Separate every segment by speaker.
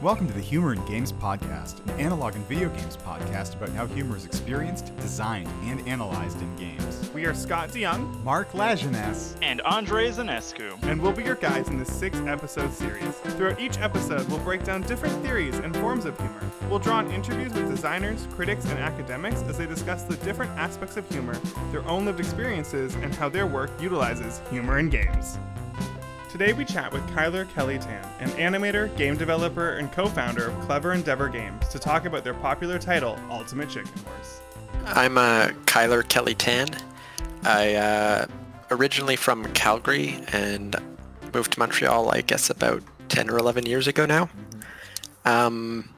Speaker 1: Welcome to the Humor in Games podcast, an analog and video games podcast about how humor is experienced, designed, and analyzed in games.
Speaker 2: We are Scott DeYoung,
Speaker 1: Mark Lajeunesse,
Speaker 3: and Andre Zanescu.
Speaker 2: and we'll be your guides in this six episode series. Throughout each episode, we'll break down different theories and forms of humor. We'll draw on interviews with designers, critics, and academics as they discuss the different aspects of humor, their own lived experiences, and how their work utilizes humor in games. Today we chat with Kyler Kelly Tan, an animator, game developer, and co-founder of Clever Endeavour Games, to talk about their popular title, Ultimate Chicken Horse.
Speaker 4: I'm uh, Kyler Kelly Tan. I uh, originally from Calgary and moved to Montreal, I guess about 10 or 11 years ago now. Um,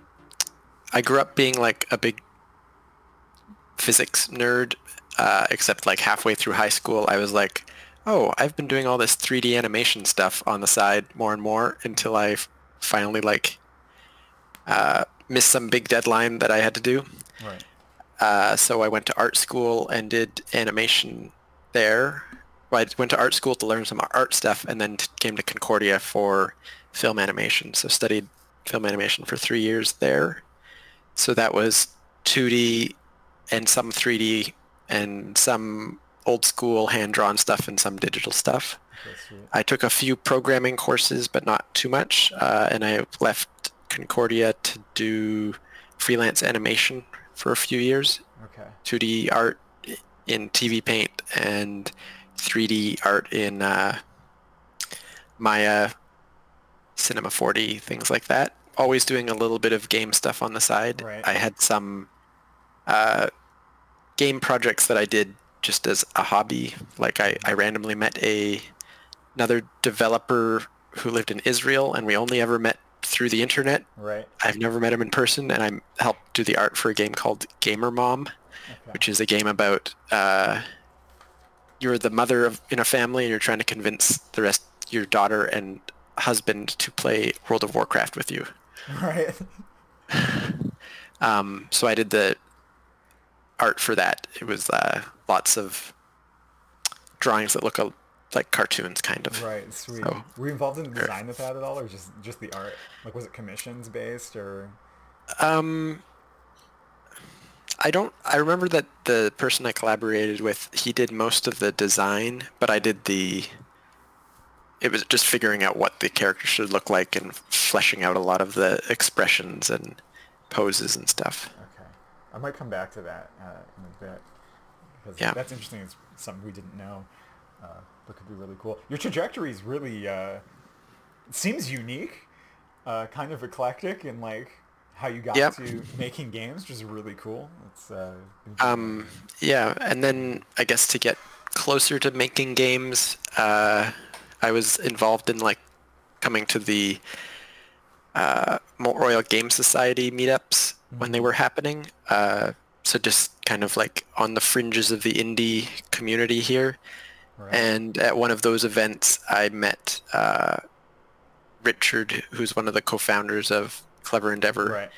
Speaker 4: I grew up being like a big physics nerd, uh, except like halfway through high school, I was like, oh, I've been doing all this 3D animation stuff on the side more and more until I finally like uh, missed some big deadline that I had to do.
Speaker 1: Right.
Speaker 4: Uh, so I went to art school and did animation there. Well, I went to art school to learn some art stuff and then t- came to Concordia for film animation. So studied film animation for three years there. So that was 2D and some 3D and some old school hand-drawn stuff and some digital stuff. I took a few programming courses, but not too much. Uh, and I left Concordia to do freelance animation for a few years.
Speaker 1: Okay.
Speaker 4: 2D art in TV Paint and 3D art in uh, Maya, Cinema 4D, things like that. Always doing a little bit of game stuff on the side.
Speaker 1: Right.
Speaker 4: I had some uh, game projects that I did just as a hobby. Like I, I randomly met a another developer who lived in Israel, and we only ever met through the internet.
Speaker 1: Right.
Speaker 4: I've never met him in person, and I helped do the art for a game called Gamer Mom,
Speaker 1: Okay.
Speaker 4: which is a game about uh, you're the mother of in a family, and you're trying to convince the rest your daughter and husband to play World of Warcraft with you.
Speaker 1: Right.
Speaker 4: Um, so I did the art for that. It was uh, lots of drawings that look a, like cartoons, kind of.
Speaker 5: Right, sweet.
Speaker 4: So-
Speaker 5: Were you involved in the design of that at all, or just just the art? Like, was it commissions based, or?
Speaker 4: Um, I don't. I remember that the person I collaborated with, he did most of the design, but I did the. It was just figuring out what the character should look like and fleshing out a lot of the expressions and poses and stuff.
Speaker 5: I might come back to that uh, in a bit because
Speaker 4: Yeah.
Speaker 5: that's interesting. It's something we didn't know, uh, but could be really cool. Your trajectory is really uh, seems unique, uh, kind of eclectic, and like how you got
Speaker 4: Yep.
Speaker 5: to making games, which is really cool. It's uh,
Speaker 4: Um, yeah, and then I guess to get closer to making games, uh, I was involved in like coming to the uh, Mount Royal Game Society meetups when they were happening. Uh, so just kind of like on the fringes of the indie community here.
Speaker 5: Right.
Speaker 4: And at one of those events, I met uh, Richard, who's one of the co-founders of Clever Endeavour
Speaker 5: right.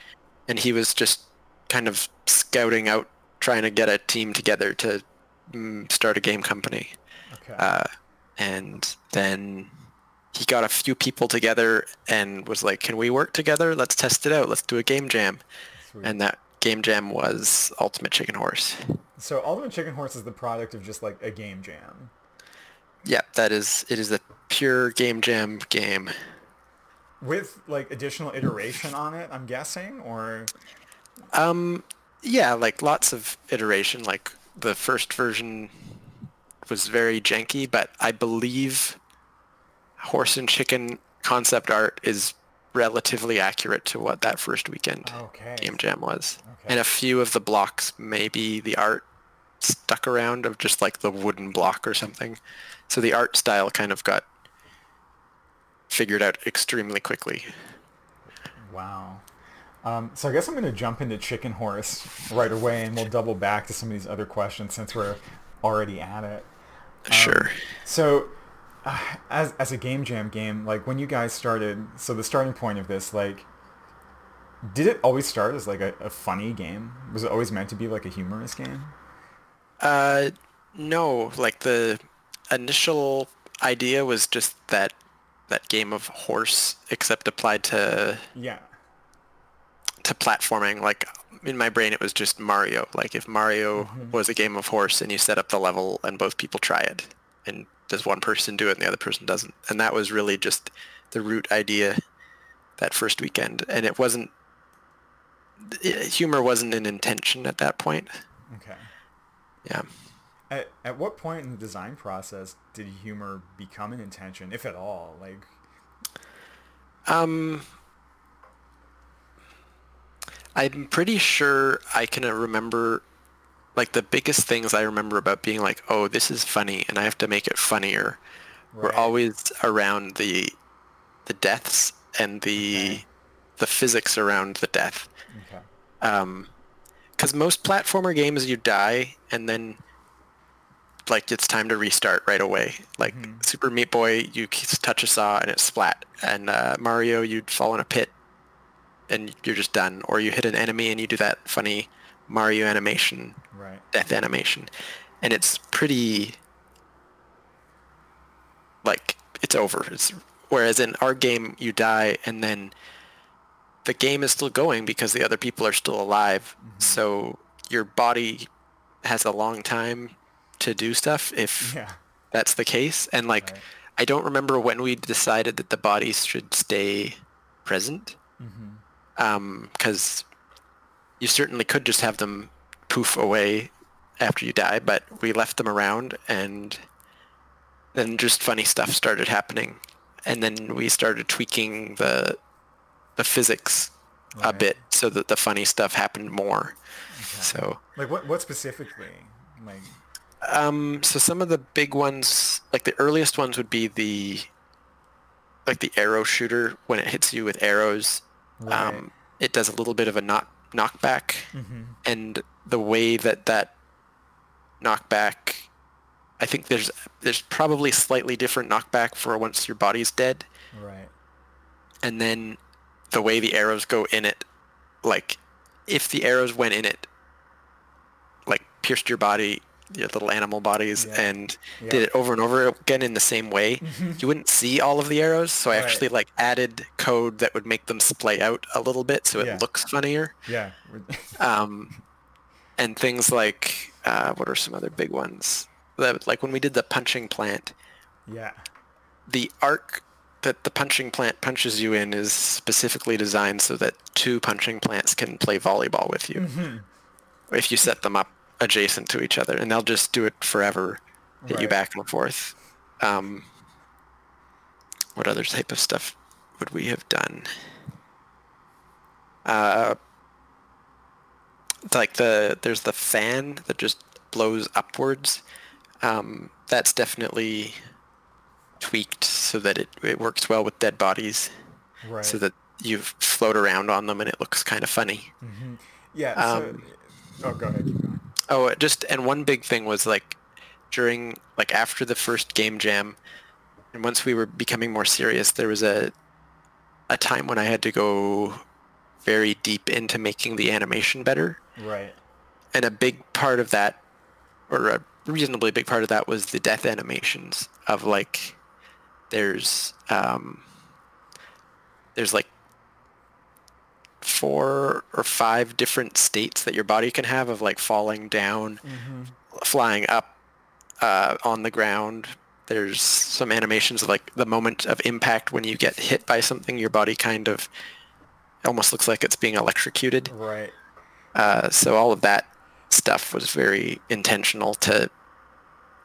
Speaker 4: and he was just kind of scouting out, trying to get a team together to mm, start a game company.
Speaker 5: Okay.
Speaker 4: Uh, and then he got a few people together and was like, "Can we work together? Let's test it out. Let's do a game jam."
Speaker 5: Sweet.
Speaker 4: And that game jam was Ultimate Chicken Horse.
Speaker 5: so Ultimate Chicken Horse is the product of just like a game jam.
Speaker 4: Yeah, that is. It is a pure game jam game.
Speaker 5: with like additional iteration on it i'm guessing or
Speaker 4: Um, yeah, like lots of iteration. Like the first version was very janky, but I believe horse and chicken concept art is relatively accurate to what that first weekend
Speaker 5: okay
Speaker 4: game jam was.
Speaker 5: Okay.
Speaker 4: And a few of the blocks, maybe the art stuck around of just like the wooden block or something. So the art style kind of got figured out extremely quickly.
Speaker 5: wow um, so i guess i'm going to jump into chicken horse right away and we'll double back to some of these other questions since we're already at it
Speaker 4: Sure.
Speaker 5: so as, as a game jam game like when you guys started so the starting point of this like did it always start as like a, a funny game? Was it always meant to be like a humorous game?
Speaker 4: Uh, no, like the initial idea was just that that game of horse, except applied to
Speaker 5: yeah.
Speaker 4: to platforming. Like in my brain, it was just Mario. Like if Mario was a game of horse and you set up the level and both people try it, and does one person do it and the other person doesn't, and that was really just the root idea that first weekend. And it wasn't humor wasn't an intention at that point.
Speaker 5: Okay.
Speaker 4: Yeah.
Speaker 5: At, at what point in the design process did humor become an intention, if at all? Like,
Speaker 4: Um, I'm pretty sure I can remember, like the biggest things I remember about being like, oh, this is funny, and I have to make it funnier. Were
Speaker 5: Right.
Speaker 4: always around the, the deaths and the,
Speaker 5: Okay.
Speaker 4: the physics around the death.
Speaker 5: okay.
Speaker 4: Um, because most platformer games you die and then like it's time to restart right away. Like Super Meat Boy, you touch a saw and it's splat, and uh, Mario, you'd fall in a pit and you're just done. Or you hit an enemy and you do that funny Mario animation,
Speaker 5: Right.
Speaker 4: death animation, and it's pretty like it's over. It's whereas in our game you die and then the game is still going because the other people are still alive. Mm-hmm. So your body has a long time to do stuff if
Speaker 5: Yeah.
Speaker 4: that's the case. And like
Speaker 5: Right.
Speaker 4: I don't remember when we decided that the bodies should stay present. Mm-hmm. Um, because you certainly could just have them poof away after you die, but we left them around and then just funny stuff started happening. And then we started tweaking the the physics a bit so that the funny stuff happened more. So
Speaker 5: Like, what, what specifically? Like,
Speaker 4: um, so some of the big ones, like the earliest ones would be the, like the arrow shooter when it hits you with arrows.
Speaker 5: Right.
Speaker 4: Um, it does a little bit of a knock knockback,
Speaker 5: Mm-hmm.
Speaker 4: and the way that that knockback, I think there's there's probably slightly different knockback for once your body's dead,
Speaker 5: right.
Speaker 4: and then the way the arrows go in it, like if the arrows went in it, like pierced your body, your little animal bodies,
Speaker 5: Yeah.
Speaker 4: and
Speaker 5: Yeah.
Speaker 4: did it over and over again in the same way, you wouldn't see all of the arrows. So I
Speaker 5: Right.
Speaker 4: actually like added code that would make them splay out a little bit so it
Speaker 5: Yeah.
Speaker 4: looks funnier.
Speaker 5: Yeah.
Speaker 4: Um, and things like uh, what are some other big ones? Like when we did the punching plant,
Speaker 5: yeah.
Speaker 4: the arc that the punching plant punches you in is specifically designed so that two punching plants can play volleyball with you if you set them up adjacent to each other and they'll just do it forever hit you back and forth um, what other type of stuff would we have done uh, like the there's the fan that just blows upwards um, that's definitely tweaked so that it, it works well with dead bodies
Speaker 5: Right.
Speaker 4: so that you float around on them and it looks kind of funny
Speaker 5: yeah. So,
Speaker 4: um,
Speaker 5: oh, go ahead.
Speaker 4: Oh it just and one big thing was like during like after the first game jam and once we were becoming more serious there was a a time when i had to go very deep into making the animation better
Speaker 5: Right.
Speaker 4: and a big part of that or a reasonably big part of that was the death animations of like there's um there's like four or five different states that your body can have of like falling down flying up uh, on the ground there's some animations of like the moment of impact when you get hit by something your body kind of almost looks like it's being electrocuted
Speaker 5: Right.
Speaker 4: uh, so all of that stuff was very intentional to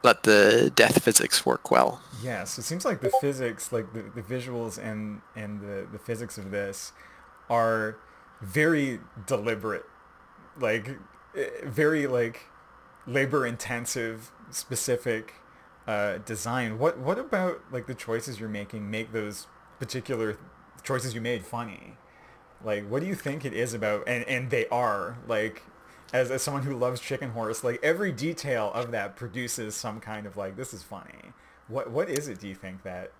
Speaker 4: let the death physics work well.
Speaker 5: Yeah, so it seems like the physics, like the, the visuals and and the, the physics of this are very deliberate, like eh, very like labor intensive, specific uh, design. What what about like the choices you're making make those particular choices you made funny? Like, what do you think it is about? And and they are like, as as someone who loves Chicken Horse, like every detail of that produces some kind of like this is funny. What what is it? Do you think that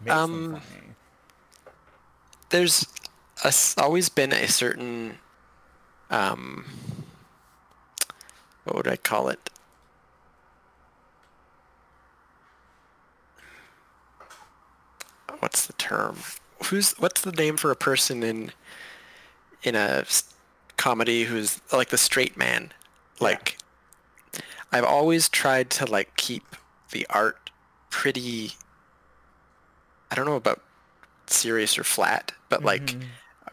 Speaker 5: makes
Speaker 4: Um,
Speaker 5: them funny?
Speaker 4: There's a always been a certain, um, what would I call it? What's the term? Who's what's the name for a person in in a comedy who's like the straight man. Like I've always tried to like keep the art pretty I don't know about serious or flat, but like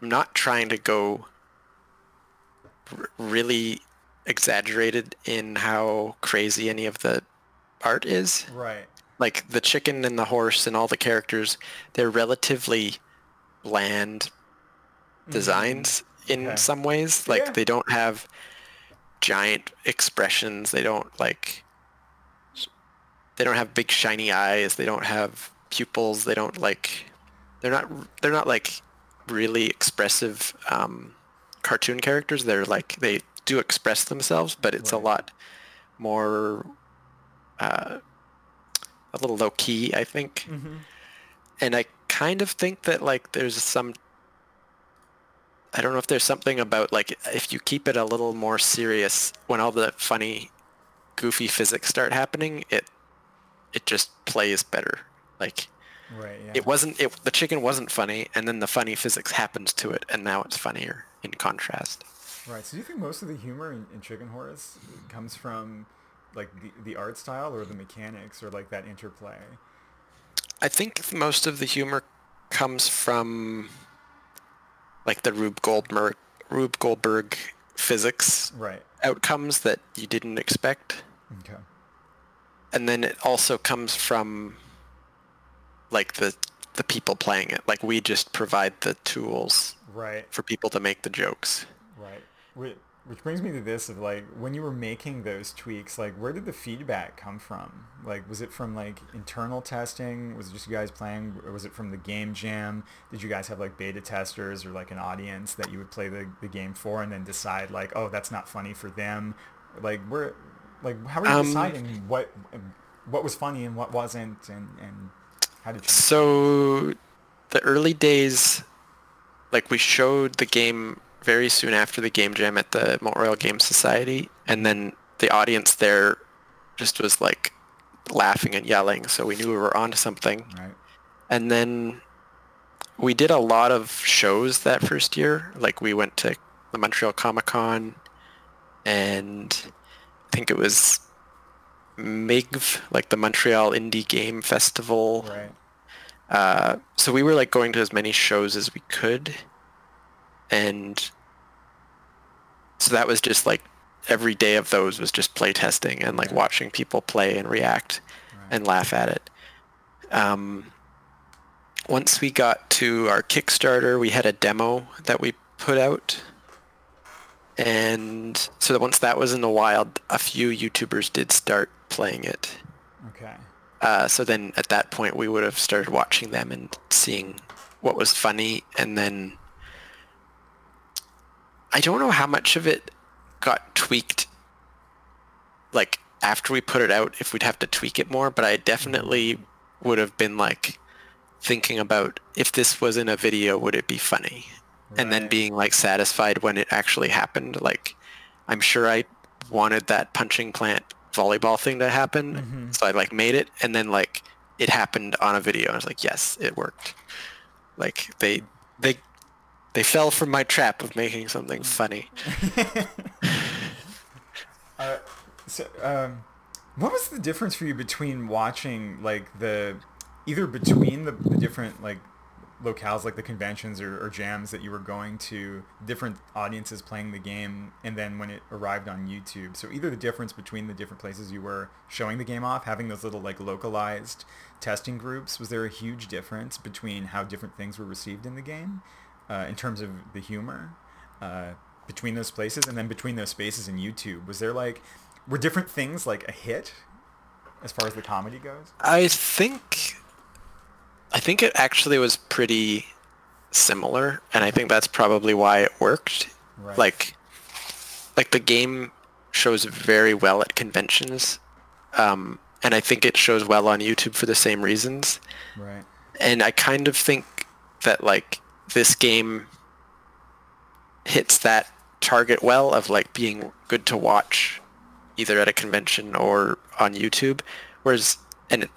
Speaker 4: I'm not trying to go r- really exaggerated in how crazy any of the art is
Speaker 5: Right.
Speaker 4: like the chicken and the horse and all the characters they're relatively bland designs in
Speaker 5: Mm-hmm. Okay.
Speaker 4: some ways like
Speaker 5: Yeah.
Speaker 4: they don't have giant expressions they don't like they don't have big shiny eyes they don't have pupils they don't like they're not they're not like really expressive um, cartoon characters. They're like they do express themselves but it's a lot more uh, a little low key i think.
Speaker 5: Mm-hmm.
Speaker 4: and i kind of think that like there's some i don't know if there's something about like if you keep it a little more serious when all the funny goofy physics start happening it it just plays better. Like
Speaker 5: Right. Yeah.
Speaker 4: it wasn't it the chicken wasn't funny and then the funny physics happens to it and now it's funnier in contrast
Speaker 5: Right. So do you think most of the humor in, in Chicken Horse comes from like the, the art style or the mechanics or like that interplay?
Speaker 4: I think most of the humor comes from like the Rube Goldberg Rube Goldberg physics
Speaker 5: Right.
Speaker 4: outcomes that you didn't expect.
Speaker 5: Okay.
Speaker 4: And then it also comes from like the the people playing it. Like we just provide the tools
Speaker 5: Right.
Speaker 4: for people to make the jokes.
Speaker 5: Right. Whi- Which brings me to this of like when you were making those tweaks, like where did the feedback come from? Like was it from like internal testing? Was it just you guys playing? Or was it from the game jam? Did you guys have like beta testers or like an audience that you would play the, the game for and then decide like, oh, that's not funny for them? Like where, like how are you
Speaker 4: Um,
Speaker 5: deciding what what was funny and what wasn't and, and how did you?
Speaker 4: So the early days, like we showed the game very soon after the game jam at the Mount Royal Game Society, and then the audience there just was like laughing and yelling, so we knew we were onto something.
Speaker 5: Right.
Speaker 4: And then we did a lot of shows that first year. Like we went to the Montreal Comic Con, and I think it was MIGF, like the Montreal Indie Game Festival.
Speaker 5: Right.
Speaker 4: Uh, so we were like going to as many shows as we could, and so that was just like every day of those was just play testing and like
Speaker 5: Yeah.
Speaker 4: watching people play and react
Speaker 5: Right.
Speaker 4: and laugh at it. Um, once we got to our Kickstarter, we had a demo that we put out. And so once that was in the wild, a few YouTubers did start playing it.
Speaker 5: Okay.
Speaker 4: Uh, so then at that point we would have started watching them and seeing what was funny. And then I don't know how much of it got tweaked like after we put it out if we'd have to tweak it more but I definitely would have been like thinking about if this was in a video would it be funny? And then being like satisfied when it actually happened. Like I'm sure I wanted that punching plant volleyball thing to happen
Speaker 5: Mhm.
Speaker 4: so I like made it and then like it happened on a video. I was like, yes, it worked. Like they they they fell for my trap of making something funny.
Speaker 5: Uh, so, um, what was the difference for you between watching like the either between the, the different like locales like the conventions or, or jams that you were going to different audiences playing the game and then when it arrived on youtube. So either the difference between the different places you were showing the game off having those little like localized testing groups was there a huge difference between how different things were received in the game uh, in terms of the humor uh, between those places and then between those spaces in youtube? Was there like were different things like a hit as far as the comedy goes?
Speaker 4: I think I think it actually was pretty similar and I think that's probably why it worked.
Speaker 5: Right.
Speaker 4: Like like the game shows very well at conventions. Um, and I think it shows well on YouTube for the same reasons.
Speaker 5: right
Speaker 4: and I kind of think that like this game hits that target well of like being good to watch either at a convention or on YouTube whereas and it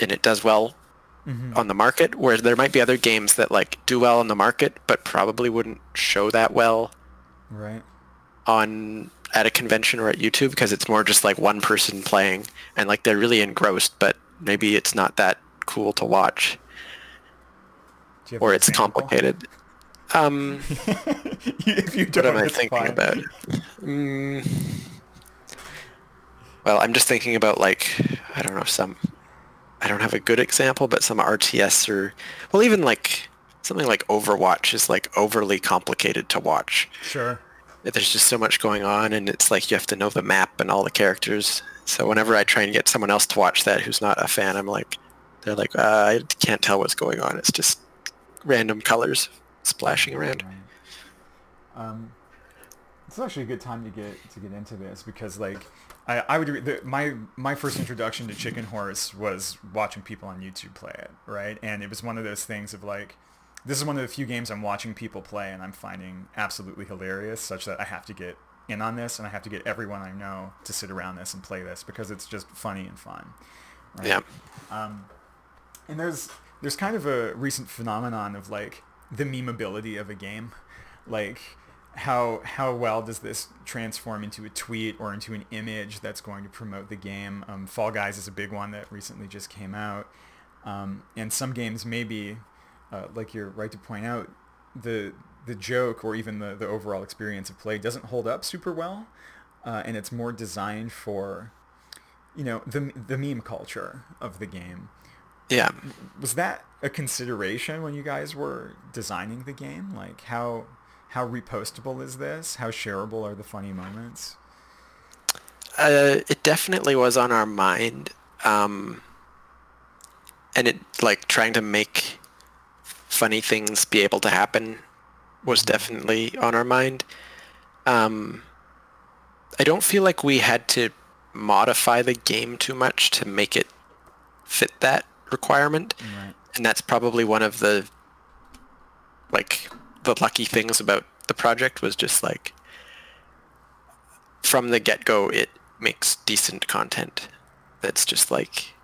Speaker 4: and it does well on the market, where there might be other games that like do well on the market, but probably wouldn't show that well
Speaker 5: Right.
Speaker 4: on at a convention or at YouTube because it's more just like one person playing and like they're really engrossed, but maybe it's not that cool to watch
Speaker 5: Do you have
Speaker 4: or it's
Speaker 5: example?
Speaker 4: complicated. Um,
Speaker 5: if you
Speaker 4: what
Speaker 5: don't,
Speaker 4: am I thinking
Speaker 5: fine.
Speaker 4: about? Mm, well, I'm just thinking about like I don't know some. I don't have a good example, but some RTS or well, even like something like Overwatch is like overly complicated to watch.
Speaker 5: Sure.
Speaker 4: There's just so much going on, and it's like you have to know the map and all the characters. So whenever I try and get someone else to watch that who's not a fan, I'm like, they're like, uh, I can't tell what's going on. It's just random colors splashing around.
Speaker 5: Um, it's actually a good time to get to get into this because like I, I would the, my my first introduction to Chicken Horse was watching people on YouTube play it, right? And it was one of those things of like this is one of the few games I'm watching people play and I'm finding absolutely hilarious, such that I have to get in on this and I have to get everyone I know to sit around this and play this because it's just funny and fun. Right?
Speaker 4: Yeah.
Speaker 5: Um, and there's there's kind of a recent phenomenon of like the memeability of a game, like how how well does this transform into a tweet or into an image that's going to promote the game? Um, Fall Guys is a big one that recently just came out, um, and some games maybe, uh, like you're right to point out, the the joke or even the, the overall experience of play doesn't hold up super well, uh, and it's more designed for, you know, the the meme culture of the game
Speaker 4: Yeah.
Speaker 5: was that a consideration when you guys were designing the game? Like how how repostable is this? How shareable are the funny moments?
Speaker 4: Uh, it definitely was on our mind, um, and it like trying to make funny things be able to happen was definitely on our mind. Um, I don't feel like we had to modify the game too much to make it fit that requirement,
Speaker 5: Right.
Speaker 4: and that's probably one of the like the lucky things about the project was just like from the get-go it makes decent content that's just like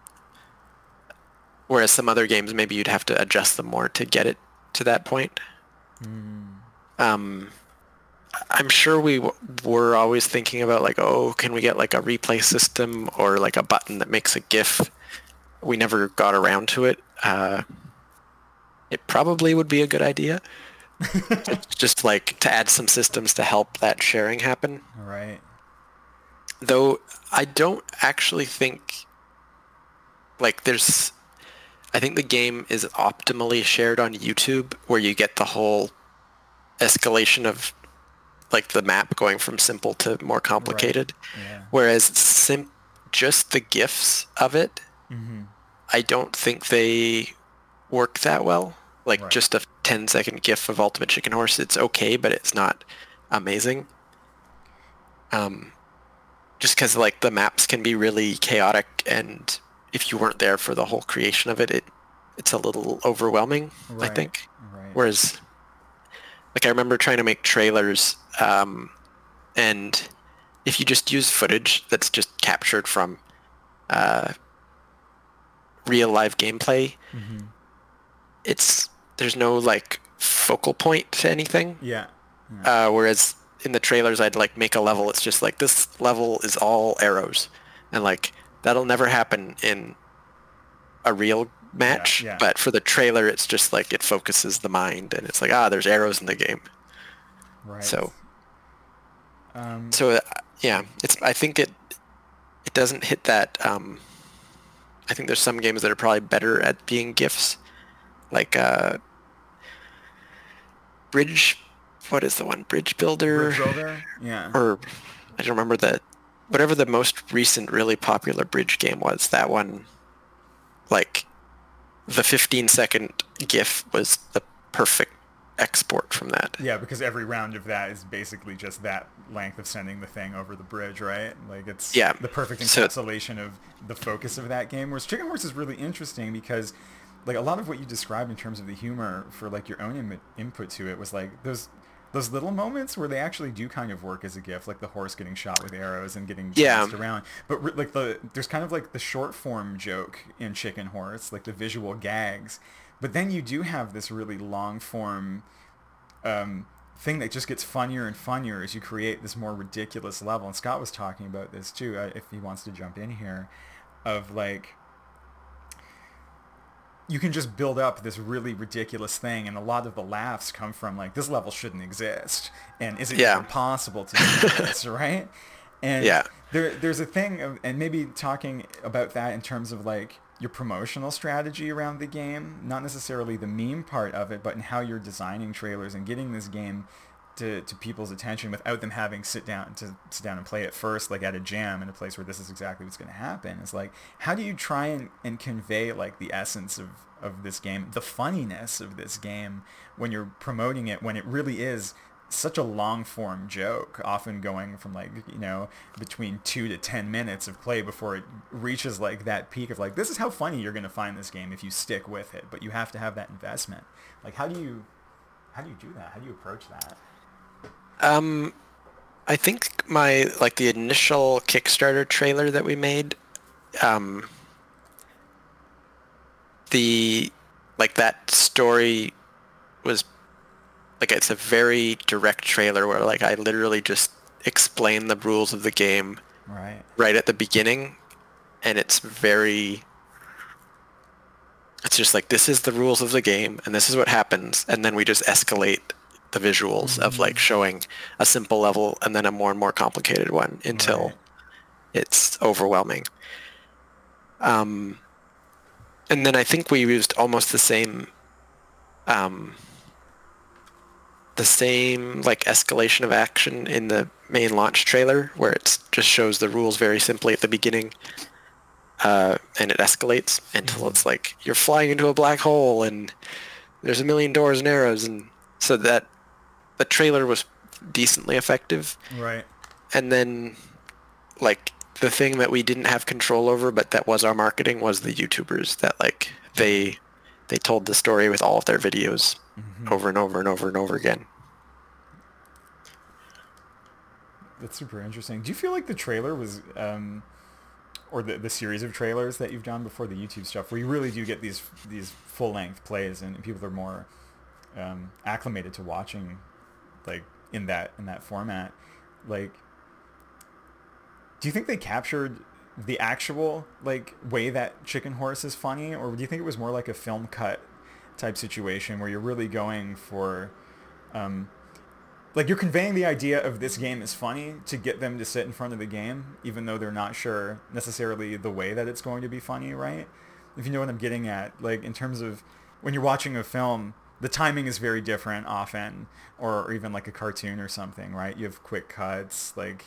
Speaker 4: whereas some other games maybe you'd have to adjust them more to get it to that point. Um i'm sure we w- were always thinking about like oh can we get like a replay system or like a button that makes a gif? We never got around to it. Uh it probably would be a good idea just like to add some systems to help that sharing happen
Speaker 5: Right.
Speaker 4: though I don't actually think like there's I think the game is optimally shared on YouTube where you get the whole escalation of like the map going from simple to more complicated
Speaker 5: Yeah.
Speaker 4: whereas sim- just the gifs of it
Speaker 5: Mm-hmm.
Speaker 4: I don't think they work that well like
Speaker 5: Right.
Speaker 4: just a 10 second gif of ultimate chicken horse it's okay but it's not amazing um just because like the maps can be really chaotic and if you weren't there for the whole creation of it it it's a little overwhelming i think
Speaker 5: Right.
Speaker 4: whereas like i remember trying to make trailers um and if you just use footage that's just captured from uh real live gameplay
Speaker 5: Mhm.
Speaker 4: It's there's no like focal point to anything
Speaker 5: Yeah. yeah.
Speaker 4: uh, whereas in the trailers I'd like make a level it's just like this level is all arrows and like that'll never happen in a real match
Speaker 5: yeah.
Speaker 4: but for the trailer it's just like it focuses the mind and it's like ah there's arrows in the game
Speaker 5: right.
Speaker 4: so
Speaker 5: um,
Speaker 4: so uh, yeah it's I think it it doesn't hit that um I think there's some games that are probably better at being gifs like uh bridge what is the one bridge builder
Speaker 5: Bridge Builder? Yeah.
Speaker 4: or I don't remember the whatever the most recent really popular bridge game was that one like the 15 second gif was the perfect export from that
Speaker 5: Yeah, because every round of that is basically just that length of sending the thing over the bridge, right? Like it's
Speaker 4: Yeah.
Speaker 5: the perfect
Speaker 4: So-
Speaker 5: encapsulation of the focus of that game. Whereas Chicken Horse is really interesting because like a lot of what you described in terms of the humor for like your own Im- input to it was like those those little moments where they actually do kind of work as a gift, like the horse getting shot with arrows and getting
Speaker 4: Yeah.
Speaker 5: around. But re- like the there's kind of like the short form joke in Chicken Horse, like the visual gags. But then you do have this really long form um, thing that just gets funnier and funnier as you create this more ridiculous level. And Scott was talking about this too, uh, if he wants to jump in here, of like you can just build up this really ridiculous thing and a lot of the laughs come from like this level shouldn't exist and is it
Speaker 4: Yeah.
Speaker 5: even possible to do this right and
Speaker 4: Yeah.
Speaker 5: there, there's a thing of, and maybe talking about that in terms of like your promotional strategy around the game not necessarily the meme part of it but in how you're designing trailers and getting this game to, to people's attention without them having sit down to sit down and play it first like at a jam in a place where this is exactly what's going to happen. It's like how do you try and, and convey like the essence of, of this game the funniness of this game when you're promoting it when it really is such a long form joke often going from like you know between two to ten minutes of play before it reaches like that peak of like this is how funny you're going to find this game if you stick with it but you have to have that investment. Like how do you how do you do that? How do you approach that
Speaker 4: Um, I think my like the initial Kickstarter trailer that we made, um, the like that story was like it's a very direct trailer where like I literally just explain the rules of the game
Speaker 5: right
Speaker 4: right at the beginning, and it's very. It's just like this is the rules of the game, and this is what happens, and then we just escalate the visuals of like showing a simple level and then a more and more complicated one until
Speaker 5: Right.
Speaker 4: it's overwhelming. Um, and then I think we used almost the same, um, the same like escalation of action in the main launch trailer, where it just shows the rules very simply at the beginning, uh, and it escalates until it's like you're flying into a black hole and there's a million doors and arrows, and so that the trailer was decently effective.
Speaker 5: Right.
Speaker 4: And then like the thing that we didn't have control over but that was our marketing was the youtubers that like they they told the story with all of their videos over and over and over and over again.
Speaker 5: That's super interesting. Do you feel like the trailer was, um, or the, the series of trailers that you've done before the YouTube stuff, where you really do get these these full length plays and people are more um, acclimated to watching, like in that in that format, like. Do you think they captured the actual like way that Chicken Horse is funny, or do you think it was more like a film cut type situation where you're really going for um, like you're conveying the idea of this game is funny to get them to sit in front of the game, even though they're not sure necessarily the way that it's going to be funny, right? If you know what I'm getting at, like in terms of when you're watching a film, the timing is very different often, or, or even like a cartoon or something, right? You have quick cuts, like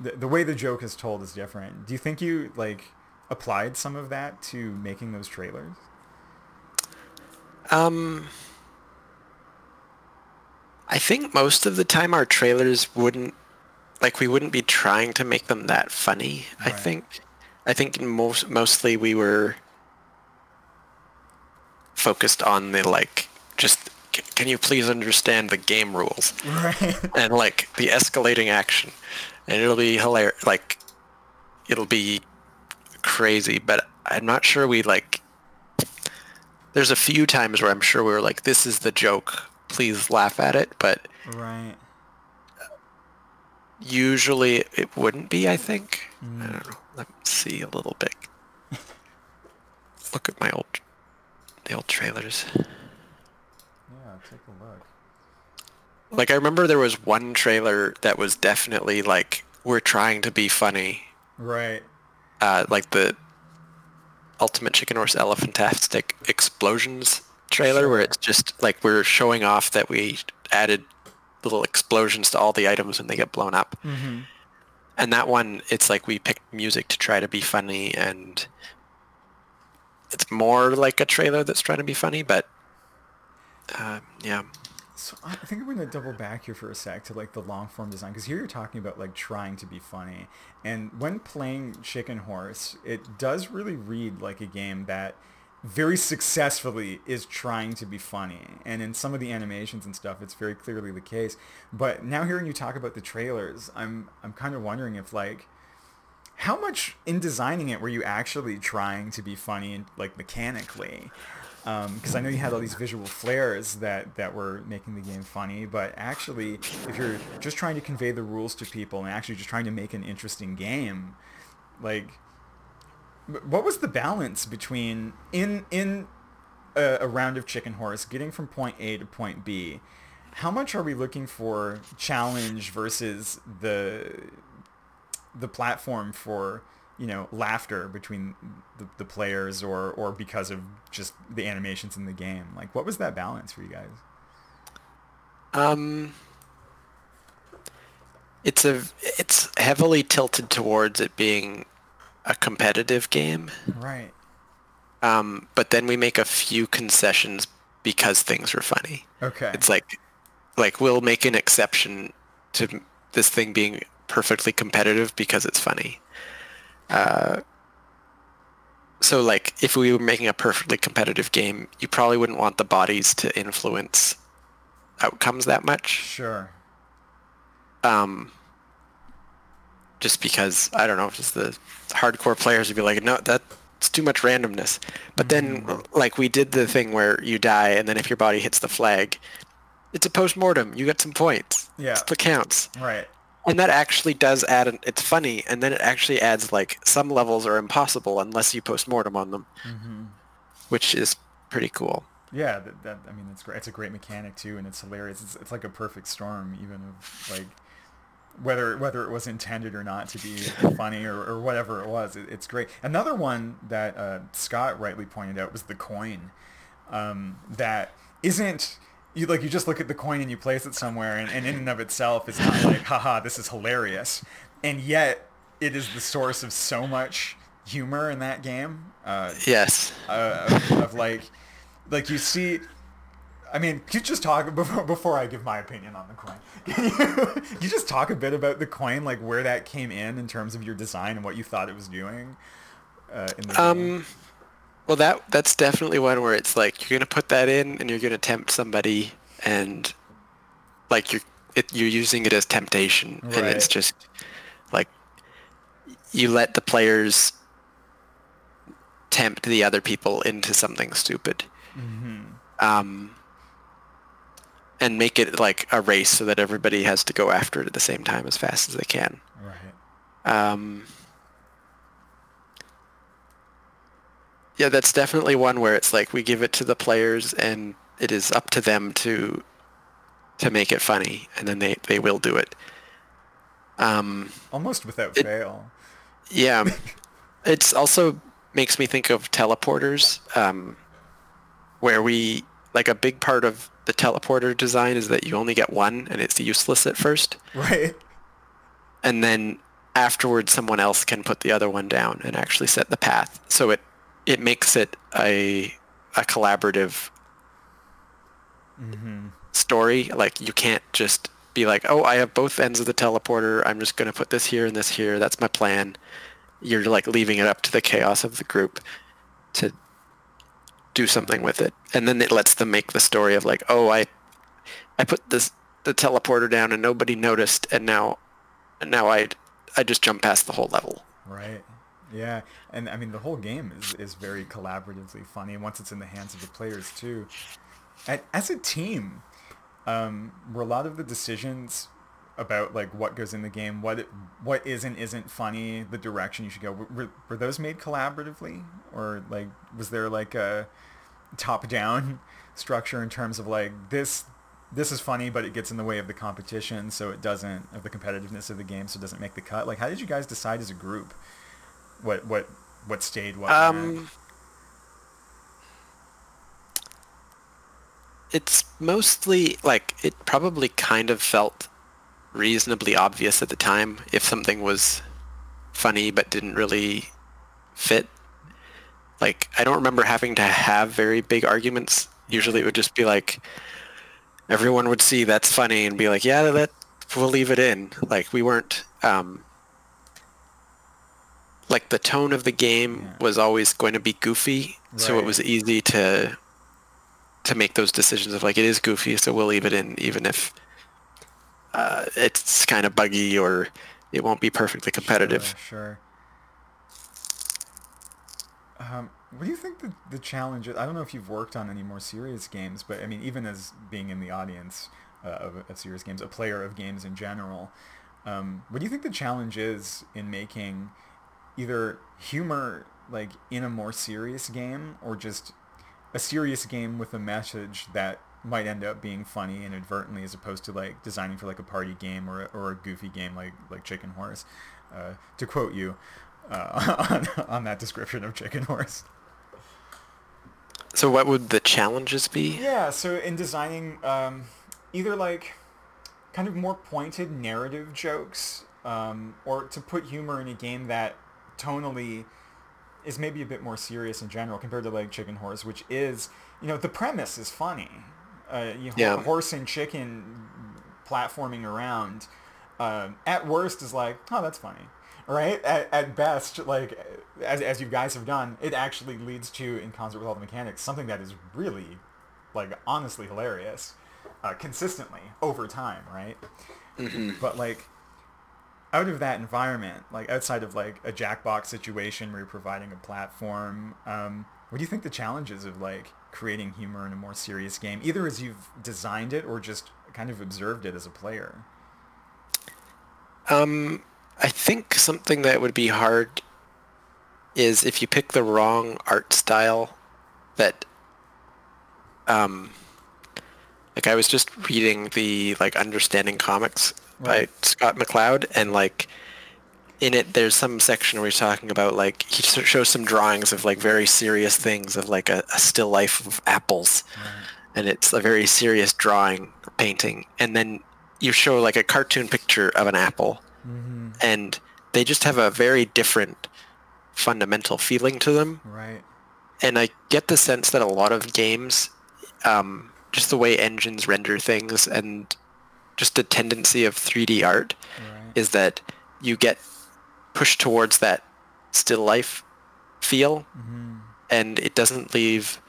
Speaker 5: the, the way the joke is told is different. Do you think you like applied some of that to making those trailers?
Speaker 4: um i think most of the time our trailers wouldn't like we wouldn't be trying to make them that funny i think i think most mostly we were focused on the like just can you please understand the game rules?
Speaker 5: Right.
Speaker 4: and like the escalating action. And it'll be hilarious like it'll be crazy but i'm not sure we like there's a few times where i'm sure we were like this is the joke. Please laugh at it but
Speaker 5: right.
Speaker 4: usually it wouldn't be i think. I don't mm. know. Let me see a little bit. Look at my old the old trailers
Speaker 5: Take a look.
Speaker 4: Like I remember there was one trailer that was definitely like we're trying to be funny.
Speaker 5: Right.
Speaker 4: Uh, like the Ultimate Chicken Horse Elephantastic Explosions trailer where it's just like we're showing off that we added little explosions to all the items and they get blown up.
Speaker 5: Mm-hmm.
Speaker 4: And that one, it's like we picked music to try to be funny and it's more like a trailer that's trying to be funny, but uh, yeah.
Speaker 5: So I think I'm going to double back here for a sec to like the long form design because here you're talking about like trying to be funny, and when playing Chicken Horse, it does really read like a game that very successfully is trying to be funny. And in some of the animations and stuff, it's very clearly the case. But now hearing you talk about the trailers, I'm I'm kind of wondering if like how much in designing it were you actually trying to be funny like mechanically? Um, because I know you had all these visual flares that, that were making the game funny, but actually, if you're just trying to convey the rules to people and actually just trying to make an interesting game, like what was the balance between in in a, a, round of chicken horse getting from point A to point B? How much are we looking for challenge versus the the platform for you know laughter between the, the players or or because of just the animations in the game? Like, what was that balance for you guys?
Speaker 4: Um, it's a it's heavily tilted towards it being a competitive game.
Speaker 5: Right.
Speaker 4: Um, but then we make a few concessions because things are funny.
Speaker 5: Okay.
Speaker 4: It's like, like we'll make an exception to this thing being perfectly competitive because it's funny. Uh, so like if we were making a perfectly competitive game, you probably wouldn't want the bodies to influence outcomes that much.
Speaker 5: Sure.
Speaker 4: Um, just because I don't know, just the hardcore players would be like, no, that's too much randomness. But then,
Speaker 5: Mm-hmm.
Speaker 4: like we did the thing where you die, and then if your body hits the flag, it's a post mortem. You get some points.
Speaker 5: Yeah.
Speaker 4: It counts.
Speaker 5: Right.
Speaker 4: And that actually does add. An, it's funny, and then it actually adds like some levels are impossible unless you post mortem on them,
Speaker 5: Mm-hmm.
Speaker 4: which is pretty cool.
Speaker 5: Yeah, that, that I mean, it's great. It's a great mechanic too, and it's hilarious. It's, it's like a perfect storm, even of like whether whether it was intended or not to be funny or, or whatever it was. It, it's great. Another one that uh, Scott rightly pointed out was the coin. Um, that isn't you like you just look at the coin and you place it somewhere, and, and in and of itself, it's not like haha, this is hilarious, and yet it is the source of so much humor in that game. Uh,
Speaker 4: Yes.
Speaker 5: uh, of, of like like you see I mean, you just talk before before I give my opinion on the coin? Can you, can you just talk a bit about the coin, like where that came in in terms of your design and what you thought it was doing? Uh, in the game?
Speaker 4: Well, that that's definitely one where it's like you're gonna put that in and you're gonna tempt somebody, and like you're it, you're using it as temptation, and it's just like you let the players tempt the other people into something stupid. Um, and make it like a race so that everybody has to go after it at the same time as fast as they can.
Speaker 5: right.
Speaker 4: Um, yeah, that's definitely one where it's like we give it to the players and it is up to them to to make it funny, and then they, they will do it. Um,
Speaker 5: Almost without
Speaker 4: It-
Speaker 5: fail.
Speaker 4: yeah, it's also makes me think of teleporters, um, where we like a big part of the teleporter design is that you only get one, and it's useless at first.
Speaker 5: Right.
Speaker 4: and then afterwards someone else can put the other one down and actually set the path. So it it makes it a a collaborative mm-hmm. story. Like you can't just be like, oh, I have both ends of the teleporter. I'm just gonna put this here and this here. That's my plan. You're like leaving it up to the chaos of the group to do something with it, and then it lets them make the story of like, oh, I I put this the teleporter down and nobody noticed, and now and now I I just jumped past the whole level.
Speaker 5: Right. Yeah, and I mean the whole game is, is very collaboratively funny And once it's in the hands of the players too. As a team, um, were a lot of the decisions about like what goes in the game, what what is and isn't funny, the direction you should go, were, were those made collaboratively, or like was there like a top-down structure in terms of like this this is funny, but it gets in the way of the competition, so it doesn't of the competitiveness of the game, so it doesn't make the cut. Like, how did you guys decide as a group what what what stayed? What?
Speaker 4: Um, it's mostly like it probably kind of felt reasonably obvious at the time if something was funny but didn't really fit. Like I don't remember having to have very big arguments. Usually it would just be like everyone would see that's funny and be like, yeah, that we'll leave it in. Like we weren't um, like the tone of the game
Speaker 5: Yeah.
Speaker 4: was always going to be goofy, so it was easy to to make those decisions of like it is goofy, so we'll leave it in even if uh, it's kind of buggy or it won't be perfectly competitive.
Speaker 5: Sure. sure. Um, what do you think the, the challenge is? I don't know if you've worked on any more serious games, but I mean, even as being in the audience uh, of, of serious games, a player of games in general, um, what do you think the challenge is in making either humor like in a more serious game or just a serious game with a message that might end up being funny inadvertently as opposed to like designing for like a party game or a, or a goofy game like like Chicken Horse. Uh, to quote you uh, on, on that description of Chicken Horse.
Speaker 4: So what would the challenges be?
Speaker 5: Yeah, so in designing um, either like kind of more pointed narrative jokes um, or to put humor in a game that tonally is maybe a bit more serious in general compared to like Chicken Horse, which is, you know, the premise is funny. Uh, you know,
Speaker 4: Yeah.
Speaker 5: horse and chicken platforming around um, at worst is like, oh, that's funny. Right? At, at best, like, as, as you guys have done, it actually leads to, in concert with all the mechanics, something that is really, like, honestly hilarious uh, consistently over time, right? But, like, out of that environment, like outside of like a Jackbox situation where you're providing a platform, um, what do you think the challenges of like creating humor in a more serious game, either as you've designed it or just kind of observed it as a player?
Speaker 4: Um, I think something that would be hard is if you pick the wrong art style that um like I was just reading the like understanding comics
Speaker 5: Right.
Speaker 4: by Scott McCloud and like in it there's some section where he's talking about like he shows some drawings of like very serious things of like a, a still life of apples. And it's a very serious drawing or painting. And then you show like a cartoon picture of an apple. And they just have a very different fundamental feeling to them.
Speaker 5: Right.
Speaker 4: and i get the sense that a lot of games um, just the way engines render things and just the tendency of 3d art
Speaker 5: Right.
Speaker 4: is that you get pushed towards that still life feel and it doesn't leave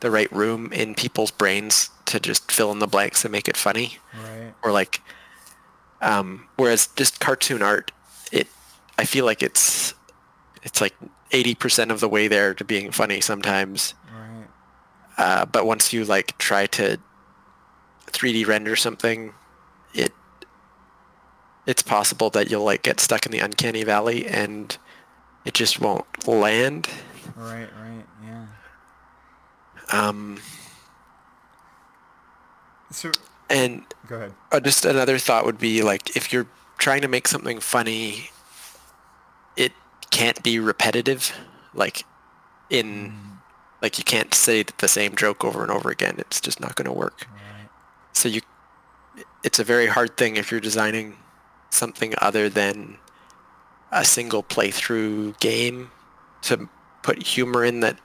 Speaker 4: the right room in people's brains to just fill in the blanks and make it funny
Speaker 5: Right.
Speaker 4: or like um whereas just cartoon art it i feel like it's it's like 80% of the way there to being funny sometimes
Speaker 5: Right.
Speaker 4: uh, but once you like try to 3d render something it's possible that you'll like get stuck in the uncanny valley and it just won't land
Speaker 5: Right. Right. Yeah.
Speaker 4: um
Speaker 5: So
Speaker 4: and
Speaker 5: go ahead.
Speaker 4: uh, just another thought would be like if you're trying to make something funny it can't be repetitive like in like you can't say the same joke over and over again it's just not going to work
Speaker 5: Right.
Speaker 4: so you it's a very hard thing if you're designing something other than a single playthrough game to put humor in that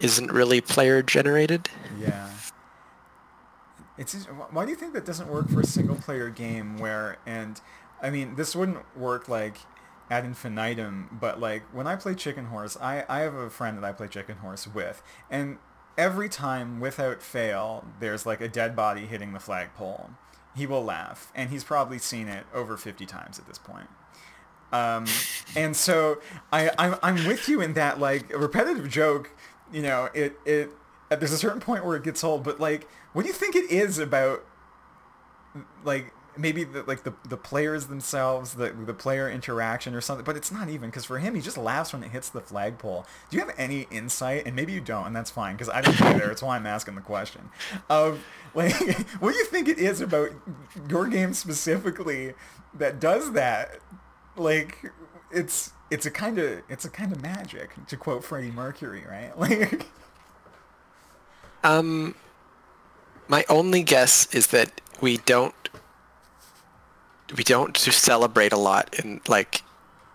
Speaker 4: isn't really player generated
Speaker 5: Yeah. It's why do you think that doesn't work for a single player game where and I mean this wouldn't work like ad infinitum, but like when I play Chicken Horse, I, I have a friend that I play Chicken Horse with, and every time without fail there's like a dead body hitting the flagpole, he will laugh, and he's probably seen it over 50 times at this point. Um, and so I, I'm, I'm with you in that like a repetitive joke, you know, it, it, there's a certain point where it gets old, but like, what do you think it is about like maybe the, like the, the players themselves, the, the player interaction or something, but it's not even because for him, he just laughs when it hits the flagpole. Do you have any insight? And maybe you don't, and that's fine because I don't either. It's why I'm asking the question. Of like, what do you think it is about your game specifically that does that? Like, it's it's a kind of it's a kind of magic to quote Freddie Mercury, right? Like,
Speaker 4: Um, my only guess is that we don't we don't celebrate a lot in like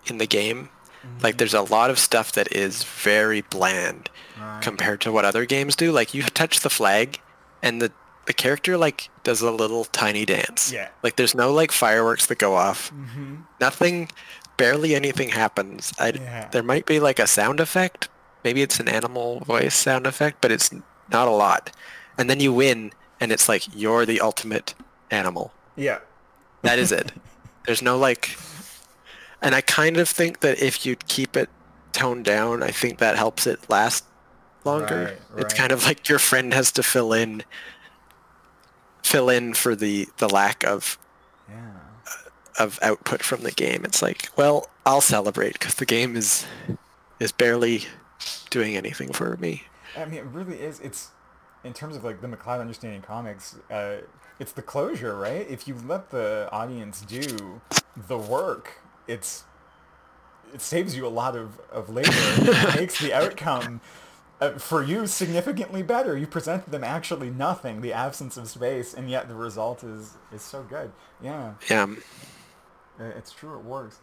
Speaker 4: in the game. Mm-hmm. Like there's a lot of stuff that is very bland
Speaker 5: Right.
Speaker 4: compared to what other games do. Like you touch the flag and the the character like does a little tiny dance.
Speaker 5: Yeah.
Speaker 4: Like there's no like fireworks that go off. Mm-hmm. Nothing barely anything happens. I,
Speaker 5: Yeah.
Speaker 4: There might be like a sound effect. Maybe it's an animal voice sound effect, but it's not a lot. And then you win, and it's like you're the ultimate animal.
Speaker 5: Yeah.
Speaker 4: That is it. There's no like, and I kind of think that if you keep it toned down, I think that helps it last longer.
Speaker 5: Right,
Speaker 4: It's kind of like your friend has to fill in, fill in for the the lack of
Speaker 5: Yeah.
Speaker 4: of output from the game. It's like, well, I'll celebrate because the game is is barely doing anything for me.
Speaker 5: I mean, it really is. It's in terms of like the McCloud understanding comics. Uh, it's the closure, right? If you let the audience do the work, it's it saves you a lot of of labor. it makes the outcome. Uh, for you, significantly better. You presented them actually nothing, the absence of space, and yet the result is is so good. Yeah.
Speaker 4: Yeah.
Speaker 5: It's true. It works.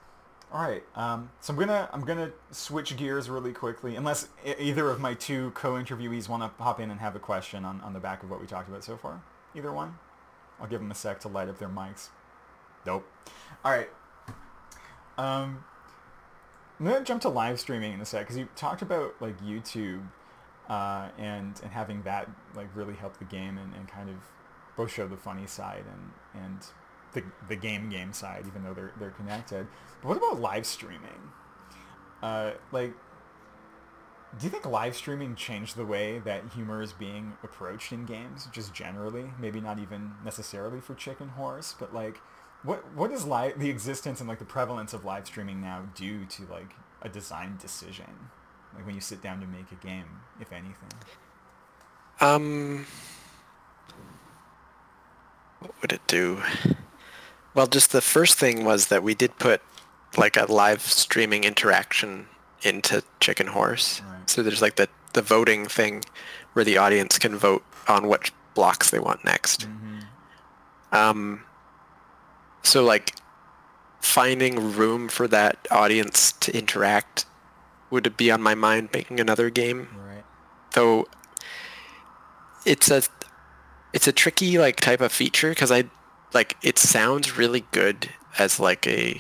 Speaker 5: All right. Um, so I'm gonna I'm gonna switch gears really quickly, unless either of my two co-interviewees want to hop in and have a question on, on the back of what we talked about so far. Either one. I'll give them a sec to light up their mics. Nope. All right. Um, I'm gonna jump to live streaming in a sec because you talked about like YouTube uh, and and having that like really help the game and, and kind of both show the funny side and and the the game game side, even though they're they're connected. But what about live streaming? Uh, like, do you think live streaming changed the way that humor is being approached in games, just generally? Maybe not even necessarily for Chicken Horse, but like, what what does live the existence and like the prevalence of live streaming now do to like a design decision? Like when you sit down to make a game, if anything.
Speaker 4: Um, what would it do? Well, just the first thing was that we did put like a live streaming interaction into Chicken Horse.
Speaker 5: Right.
Speaker 4: So there's like the, the voting thing where the audience can vote on which blocks they want next. Um, so like finding room for that audience to interact would be on my mind making another game
Speaker 5: Right.
Speaker 4: though it's a it's a tricky like type of feature because I like it sounds really good as like a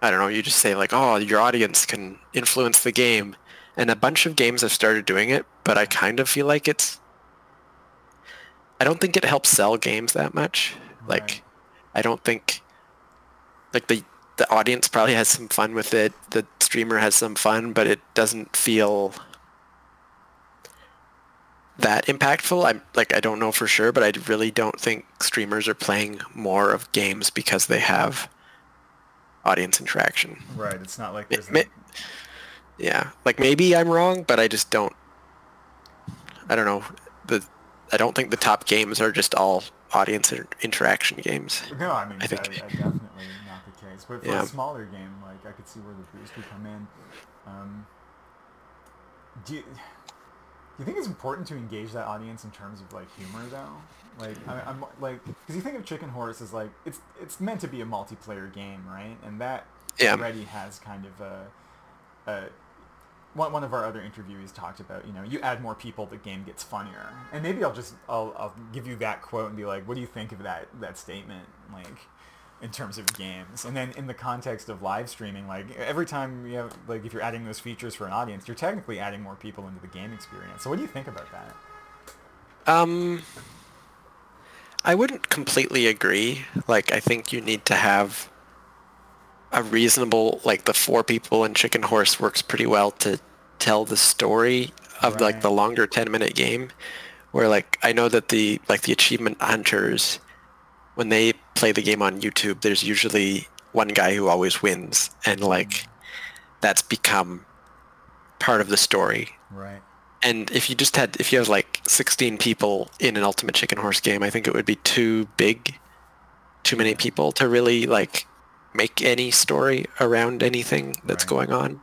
Speaker 4: I don't know you just say like oh your audience can influence the game and a bunch of games have started doing it but I kind of feel like it's I don't think it helps sell games that much
Speaker 5: Right.
Speaker 4: like I don't think like the the audience probably has some fun with it the streamer has some fun but it doesn't feel that impactful. I'm like I don't know for sure, but I really don't think streamers are playing more of games because they have audience interaction.
Speaker 5: Right. It's not like there's
Speaker 4: ma-
Speaker 5: a-
Speaker 4: Yeah, like maybe I'm wrong, but I just don't. I don't know. The I don't think the top games are just all audience inter- interaction games.
Speaker 5: No, I mean,
Speaker 4: I think-
Speaker 5: I definitely not the case. But for
Speaker 4: Yeah.
Speaker 5: a smaller game, like I could see where the boost could come in. Um, do you, do you think it's important to engage that audience in terms of like humor though? Like I, I'm like because you think of Chicken Horse as like it's it's meant to be a multiplayer game, right? And that
Speaker 4: Yeah.
Speaker 5: already has kind of a, a one, one of our other interviewees talked about, you know, you add more people, the game gets funnier. And maybe I'll just, I'll, I'll give you that quote and be like, what do you think of that, that statement? Like, in terms of games. And then in the context of live streaming, like every time you have, like if you're adding those features for an audience, you're technically adding more people into the game experience. So what do you think about that?
Speaker 4: Um, I wouldn't completely agree. Like I think you need to have a reasonable like the four people in Chicken Horse works pretty well to tell the story of like the longer 10 minute game where like I know that the like the achievement hunters when they play the game on YouTube there's usually one guy who always wins and like mm-hmm. that's become part of the story.
Speaker 5: Right.
Speaker 4: and if you just had, if you have like 16 people in an Ultimate Chicken Horse game, I think it would be too big, too many people to really like make any story around anything that's
Speaker 5: Right.
Speaker 4: going on.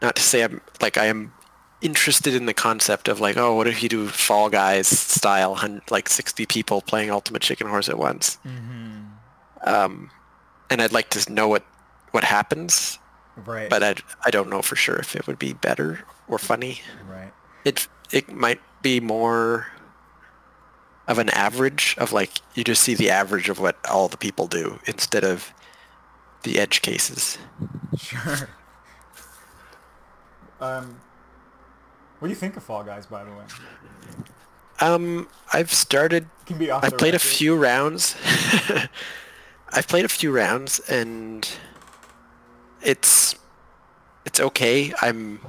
Speaker 4: Not to say I'm like I am interested in the concept of like, oh, what if you do Fall Guys style, like 60 people playing Ultimate Chicken Horse at once?
Speaker 5: Mm-hmm.
Speaker 4: Um, and I'd like to know what what happens,
Speaker 5: Right.
Speaker 4: but I I don't know for sure if it would be better or funny
Speaker 5: right.
Speaker 4: it it might be more of an average of like you just see the average of what all the people do instead of the edge cases.
Speaker 5: Sure. Um, what do you think of Fall Guys, by the way?
Speaker 4: Um, I've started.
Speaker 5: Can be off the
Speaker 4: played a few rounds. I've played a few rounds and it's it's okay. I'm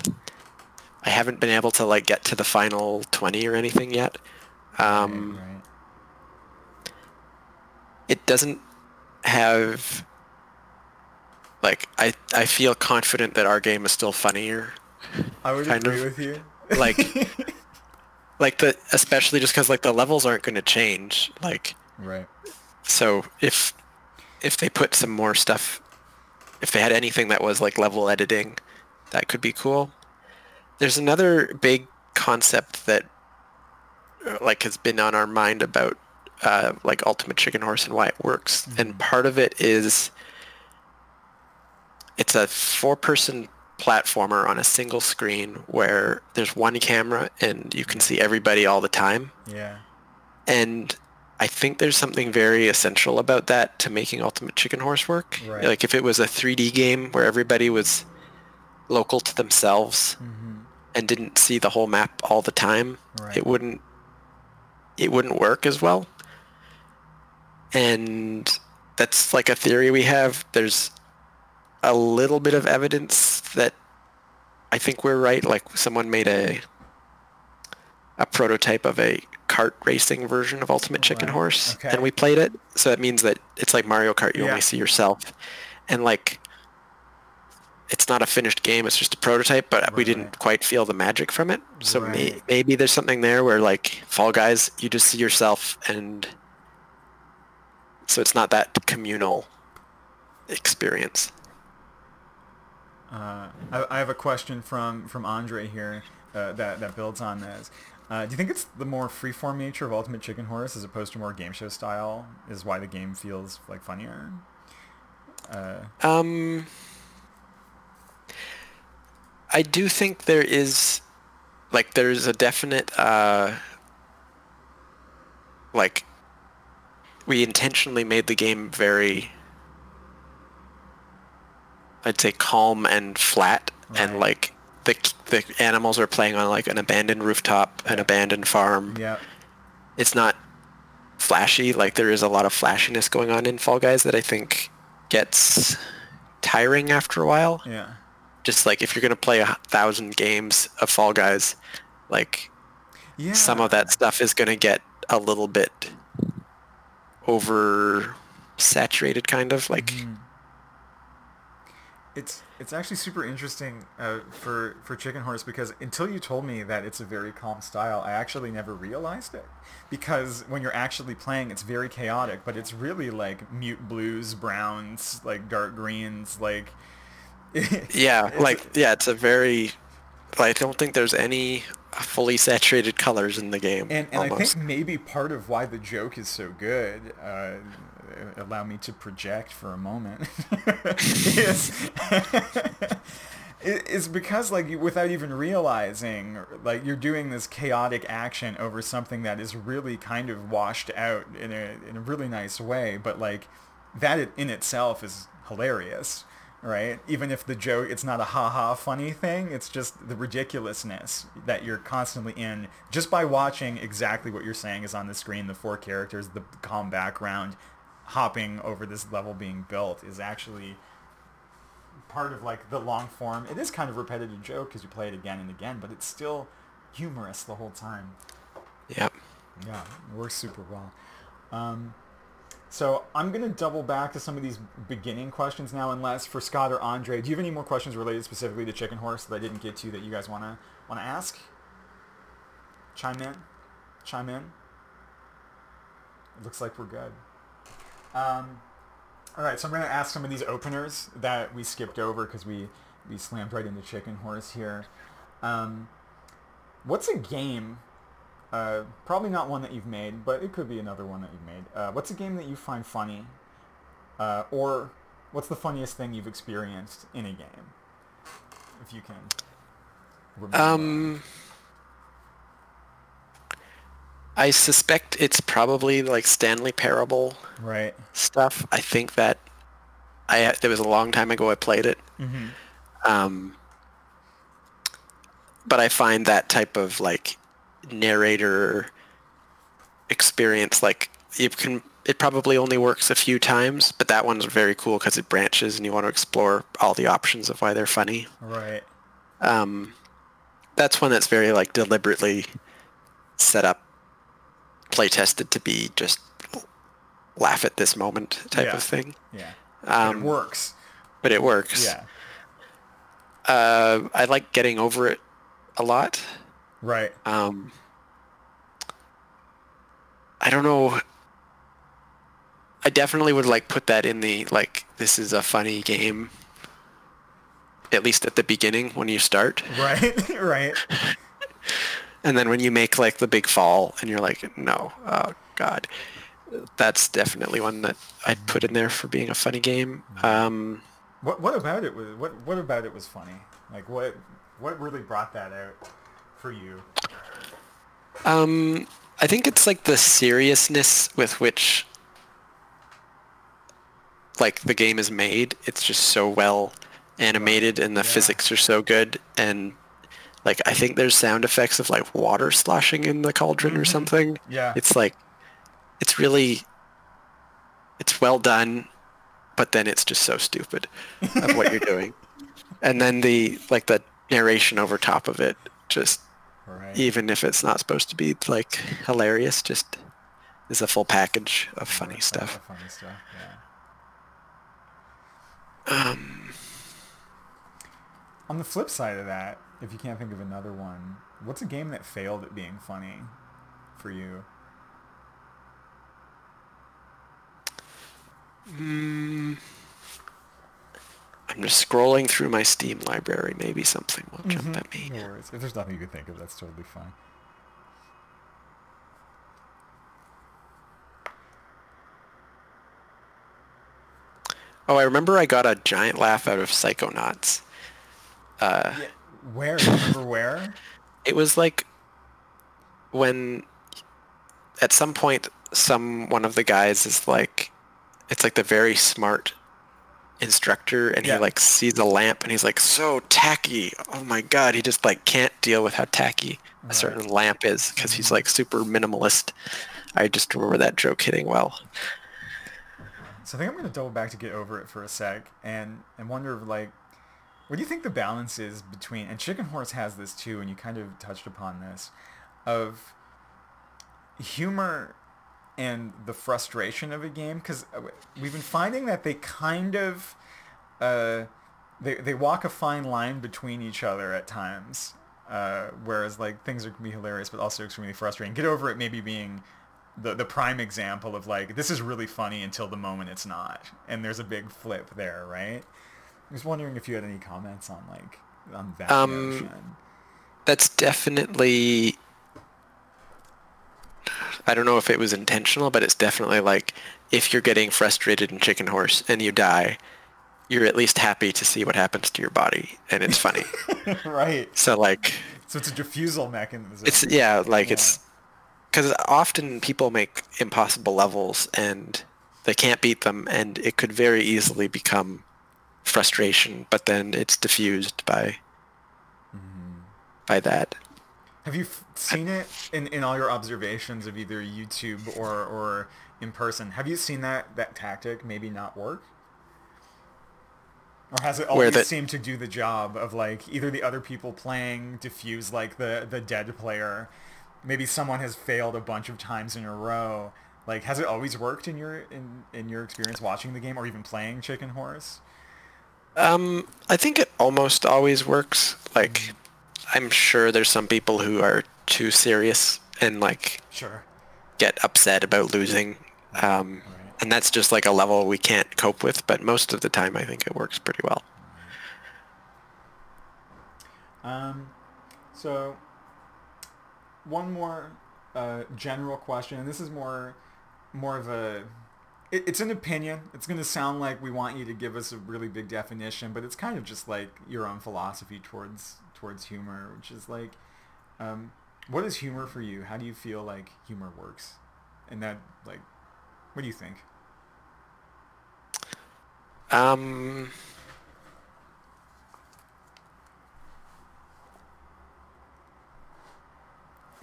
Speaker 4: I haven't been able to like get to the final 20 or anything yet. Um,
Speaker 5: Right, right.
Speaker 4: it doesn't have like I I feel confident that our game is still funnier.
Speaker 5: I would agree
Speaker 4: of.
Speaker 5: with you.
Speaker 4: Like like the especially just cuz like the levels aren't going to change like
Speaker 5: right.
Speaker 4: so if if they put some more stuff if they had anything that was like level editing that could be cool. There's another big concept that like has been on our mind about uh, like Ultimate Chicken Horse and why it works. And part of it is it's a four-person platformer on a single screen where there's one camera and you can see everybody all the time.
Speaker 5: Yeah.
Speaker 4: And I think there's something very essential about that to making Ultimate Chicken Horse work.
Speaker 5: Right.
Speaker 4: Like if it was a 3D game where everybody was local to themselves
Speaker 5: Mm-hmm.
Speaker 4: and didn't see the whole map all the time,
Speaker 5: Right.
Speaker 4: it wouldn't it wouldn't work as well. And that's like a theory we have. There's a little bit of evidence that I think we're right. Like someone made a a prototype of a kart racing version of Ultimate oh, Chicken
Speaker 5: Right.
Speaker 4: Horse,
Speaker 5: Okay.
Speaker 4: and we played it. So that means that it's like Mario Kart. You
Speaker 5: Yeah.
Speaker 4: only see yourself, and like it's not a finished game. It's just a prototype, but we didn't quite feel the magic from it. So may, maybe there's something there where like Fall Guys, you just see yourself, and so it's not that communal experience.
Speaker 5: Uh, I, I have a question from from Andre here uh, that that builds on this. Uh, do you think it's the more freeform nature of Ultimate Chicken Horse as opposed to more game show style is why the game feels like funnier? Uh,
Speaker 4: Um, I do think there is, like, there's a definite, uh, like, we intentionally made the game very, I'd say, calm and flat, and like the the animals are playing on like an abandoned rooftop, an abandoned farm.
Speaker 5: yeah.
Speaker 4: It's not flashy. Like there is a lot of flashiness going on in Fall Guys that I think gets tiring after a while
Speaker 5: Yeah.
Speaker 4: Just like if you're gonna play a thousand games of Fall Guys, like
Speaker 5: Yeah.
Speaker 4: some of that stuff is gonna get a little bit over saturated, kind of like.
Speaker 5: Mm-hmm. It's it's actually super interesting uh, for for Chicken Horse because until you told me that it's a very calm style, I actually never realized it. Because when you're actually playing, it's very chaotic, but it's really like mute blues, browns, like dark greens, like.
Speaker 4: Yeah, like yeah, it's a very. I don't think there's any fully saturated colors in the game.
Speaker 5: And, and I think maybe part of why the joke is so good, uh, allow me to project for a moment, is, is because like without even realizing, like you're doing this chaotic action over something that is really kind of washed out in a, in a really nice way, but like that in itself is hilarious. Right? Even if the joke, it's not a ha-ha funny thing, it's just the ridiculousness that you're constantly in just by watching exactly what you're saying is on the screen, the four characters, the calm background, hopping over this level being built is actually part of like the long form. It is kind of repetitive joke because you play it again and again, but it's still humorous the whole time.
Speaker 4: Yep.
Speaker 5: Yeah, it works super well. Um, so I'm going to double back to some of these beginning questions now, unless for Scott or Andre, do you have any more questions related specifically to Chicken Horse that I didn't get to that you guys want to want to ask? Chime in, chime in. It looks like we're good. Um, all right, so I'm going to ask some of these openers that we skipped over because we we slammed right into Chicken Horse here. Um, what's a game uh, probably not one that you've made, but it could be another one that you've made. Uh, what's a game that you find funny? Uh, or what's the funniest thing you've experienced in a game? If you can. remember.
Speaker 4: Um, I suspect it's probably like Stanley Parable
Speaker 5: Right.
Speaker 4: stuff. I think that I there was a long time ago I played it. Um, but I find that type of like narrator experience like you can it probably only works a few times, but that one's very cool because it branches and you want to explore all the options of why they're funny.
Speaker 5: Right.
Speaker 4: Um, that's one that's very like deliberately set up, play tested to be just laugh at this moment type
Speaker 5: Yeah.
Speaker 4: of thing.
Speaker 5: Yeah.
Speaker 4: Um,
Speaker 5: it works.
Speaker 4: but it works.
Speaker 5: Yeah.
Speaker 4: Uh, I like getting over it a lot.
Speaker 5: Right.
Speaker 4: Um, I don't know. I definitely would like put that in the like this is a funny game. At least at the beginning when you start,
Speaker 5: Right. right.
Speaker 4: and then when you make like the big fall, and you're like, no, oh god, that's definitely one that I'd put in there for being a funny game. Um,
Speaker 5: What what about it was what what about it was funny? Like what what really brought that out for you?
Speaker 4: Um, I think it's like the seriousness with which like the game is made. It's just so well animated and the
Speaker 5: Yeah.
Speaker 4: physics are so good and like I think there's sound effects of like water sloshing in the cauldron or something.
Speaker 5: Yeah.
Speaker 4: It's like it's really it's well done, but then it's just so stupid of what you're doing. And then the like the narration over top of it just
Speaker 5: Right.
Speaker 4: even if it's not supposed to be like hilarious, just is a full package of funny stuff.
Speaker 5: of Funny stuff. Yeah.
Speaker 4: Um,
Speaker 5: On the flip side of that, if you can't think of another one, what's a game that failed at being funny for you?
Speaker 4: mm, I'm just scrolling through my Steam library. Maybe something will jump at me.
Speaker 5: No worries. If there's nothing you can think of, that's totally fine.
Speaker 4: Oh, I remember I got a giant laugh out of Psychonauts. Uh,
Speaker 5: Where? Remember where?
Speaker 4: it was like when at some point some one of the guys is like it's like the very smart instructor and
Speaker 5: Yeah.
Speaker 4: he like sees a lamp and he's like so tacky. Oh my god he just like can't deal with how tacky a certain lamp is because he's mm-hmm. like super minimalist. I just remember that joke hitting well.
Speaker 5: So I think I'm going to double back to get over it for a sec and, and wonder like, what do you think the balance is between, and Chicken Horse has this too, and you kind of touched upon this, of humor and the frustration of a game? Because we've been finding that they kind of, uh, they, they walk a fine line between each other at times. Uh, whereas like things are can be hilarious but also extremely frustrating. Get over it maybe being the the prime example of like this is really funny until the moment it's not, and there's a big flip there, right? I was wondering if you had any comments on like on that
Speaker 4: Um,
Speaker 5: notion.
Speaker 4: that's definitely I don't know if it was intentional, but it's definitely like if you're getting frustrated in Chicken Horse and you die, you're at least happy to see what happens to your body and it's funny.
Speaker 5: right.
Speaker 4: so like
Speaker 5: So it's a diffusal mechanism.
Speaker 4: it's yeah, like it's cuz often people make impossible levels and they can't beat them and it could very easily become frustration, but then it's diffused by mm-hmm. by that.
Speaker 5: Have you f- seen it in, in all your observations of either YouTube or, or in person? Have you seen that, that tactic maybe not work? Or has it always
Speaker 4: the-
Speaker 5: seemed to do the job of like either the other people playing diffuse like the, the dead player, maybe someone has failed a bunch of times in a row. Like has it always worked in your in, in your experience watching the game or even playing Chicken Horse?
Speaker 4: Um, I think it almost always works. Like, I'm sure there's some people who are too serious and like
Speaker 5: Sure.
Speaker 4: get upset about losing. Um,
Speaker 5: Right.
Speaker 4: and that's just like a level we can't cope with. But most of the time, I think it works pretty well.
Speaker 5: Um, so one more uh, general question, and this is more more of a it, it's an opinion. It's going to sound like we want you to give us a really big definition, but it's kind of just like your own philosophy towards towards humor, which is like, um, what is humor for you? How do you feel like humor works? And that like, what do you think?
Speaker 4: Um,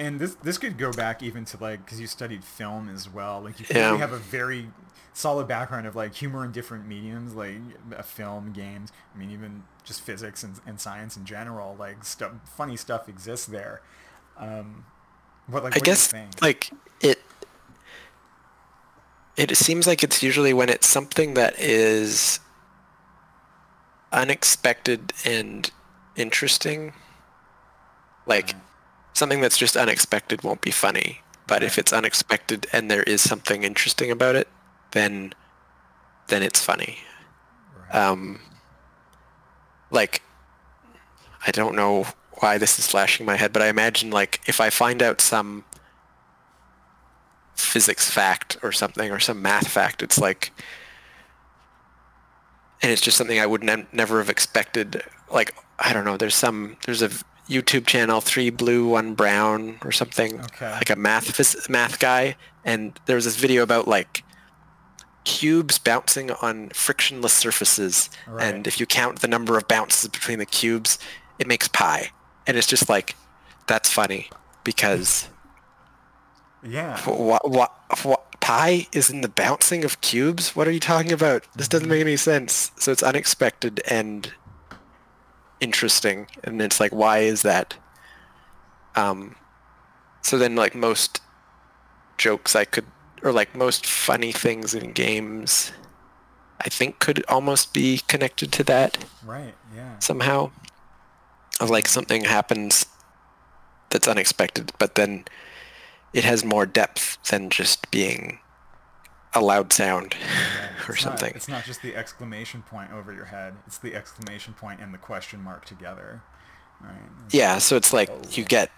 Speaker 5: And this this could go back even to like because you studied film as well. Like you
Speaker 4: Yeah.
Speaker 5: have a very solid background of like humor in different mediums, like a film, games. I mean, even just physics and, and science in general. Like stuff, funny stuff exists there. Um, but like,
Speaker 4: I
Speaker 5: what
Speaker 4: guess
Speaker 5: you think?
Speaker 4: like it. It seems like it's usually when it's something that is unexpected and interesting. Like something that's just unexpected won't be funny. But if it's unexpected and there is something interesting about it, then then it's funny.
Speaker 5: Right.
Speaker 4: Um, like I don't know why this is flashing my head, but I imagine like if I find out some physics fact or something or some math fact, it's like, and it's just something I would ne- never have expected. Like I don't know, there's some there's a YouTube channel, three blue, one brown, or something,
Speaker 5: Okay.
Speaker 4: like a math phys- math guy, and there was this video about like cubes bouncing on frictionless surfaces
Speaker 5: Right.
Speaker 4: and if you count the number of bounces between the cubes it makes pi and it's just like that's funny because
Speaker 5: yeah.
Speaker 4: what what what pi is in the bouncing of cubes what are you talking about this doesn't make any sense so it's unexpected and interesting and it's like why is that um so then like most jokes i could or like most funny things in games i think could almost be connected to that
Speaker 5: Right. Yeah.
Speaker 4: somehow of like something happens that's unexpected but then it has more depth than just being a loud sound
Speaker 5: Yeah,
Speaker 4: or
Speaker 5: not-
Speaker 4: something
Speaker 5: it's not just the exclamation point over your head. It's the exclamation point and the question mark together. Right.
Speaker 4: yeah so it's like you get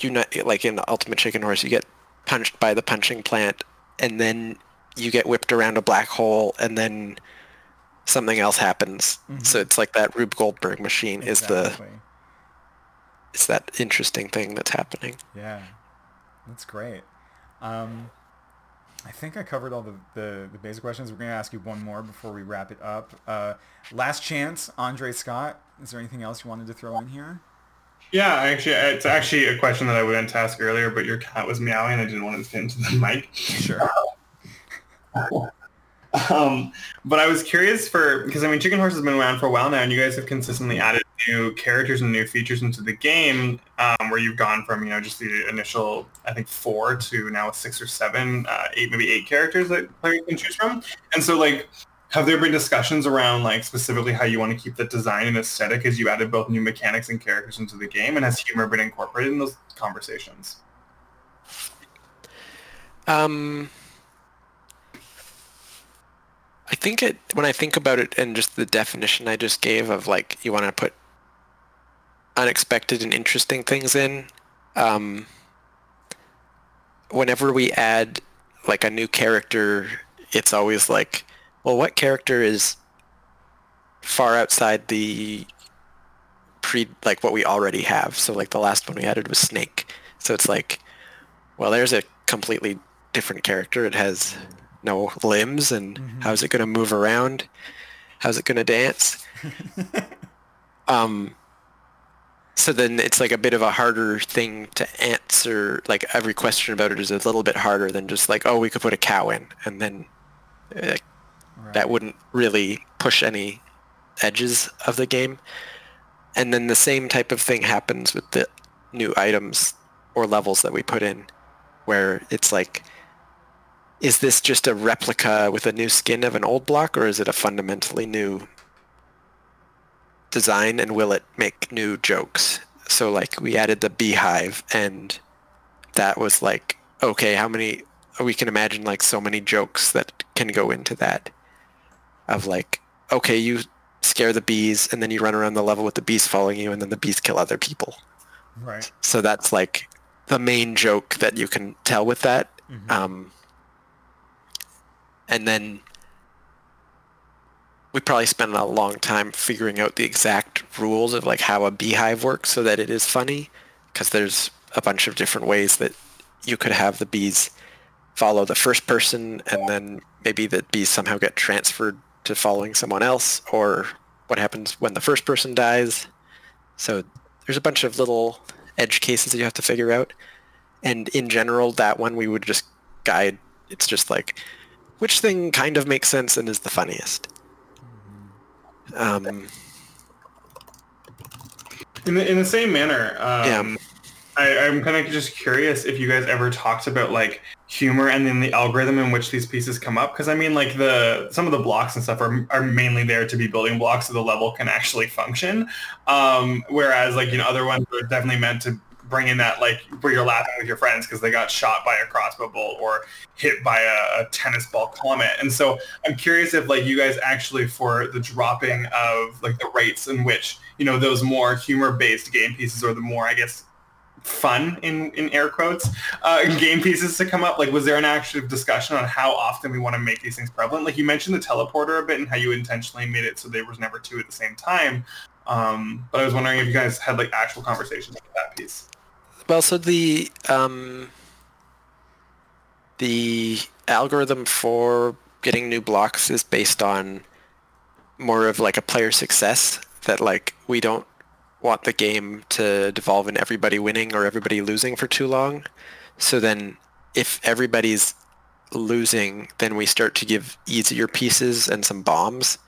Speaker 4: you know like in the ultimate chicken horse you get punched by the punching plant and then you get whipped around a black hole and then something else happens so it's like that rube goldberg machine is the
Speaker 5: Exactly.
Speaker 4: it's that interesting thing that's happening
Speaker 5: Yeah, that's great. Um, I think I covered all the, the, the basic questions. We're going to ask you one more before we wrap it up. Uh, last chance, Andre Scott. Is there anything else you wanted to throw in here?
Speaker 2: Yeah, actually, it's actually a question that I went to ask earlier, but your cat was meowing. I didn't want to get into the mic.
Speaker 5: Sure.
Speaker 2: Um, but I was curious for because I mean, Chicken Horse has been around for a while now, and you guys have consistently added new characters and new features into the game, um, where you've gone from you know just the initial I think four to now six or seven, uh, eight maybe eight characters that players can choose from. And so like, have there been discussions around like specifically how you want to keep the design and aesthetic as you added both new mechanics and characters into the game, and has humor been incorporated in those conversations?
Speaker 4: Um, I think it when I think about it and just the definition I just gave of like you want to put unexpected and interesting things in. Um, whenever we add like a new character, it's always like, well, what character is far outside the pre like what we already have? So like the last one we added was Snake. So it's like, well, there's a completely different character. It has no limbs, and how's it going to move around? How's it going to dance? um, so then it's like a bit of a harder thing to answer. Like every question about it is a little bit harder than just like, oh, we could put a cow in, and then uh, that wouldn't really push any edges of the game. And then the same type of thing happens with the new items or levels that we put in, where it's like, is this just a replica with a new skin of an old block, or is it a fundamentally new design, and will it make new jokes? So like we added the beehive, and that was like, okay, how many? We can imagine like so many jokes that can go into that, of like, okay, you scare the bees, and then you run around the level with the bees following you, and then the bees kill other people.
Speaker 5: Right.
Speaker 4: So that's like the main joke that you can tell with that. Um, and then we probably spent a long time figuring out the exact rules of like how a beehive works so that it is funny because there's a bunch of different ways that you could have the bees follow the first person and then maybe the bees somehow get transferred to following someone else or what happens when the first person dies. So there's a bunch of little edge cases that you have to figure out. And in general, that one we would just guide. It's just like, which thing kind of makes sense and is the funniest. Um,
Speaker 2: In the in the same manner, um,
Speaker 4: Yeah.
Speaker 2: I, I'm kind of just curious if you guys ever talked about like humor and then the algorithm in which these pieces come up. Because I mean, like the some of the blocks and stuff are, are mainly there to be building blocks so the level can actually function. Um, whereas like you know other ones are definitely meant to bring in that like where you're laughing with your friends because they got shot by a crossbow bolt or hit by a, a tennis ball comet. And so I'm curious if like you guys actually for the dropping of like the rates in which you know those more humor based game pieces or the more I guess fun in in air quotes uh, game pieces to come up like was there an active discussion on how often we want to make these things prevalent like you mentioned the teleporter a bit and how you intentionally made it so there was never two at the same time um, but i was wondering if you guys had like actual conversations about that piece
Speaker 4: Well, so the um, the algorithm for getting new blocks is based on more of like a player success that like we don't want the game to devolve in everybody winning or everybody losing for too long. So then if everybody's losing, then we start to give easier pieces and some bombs.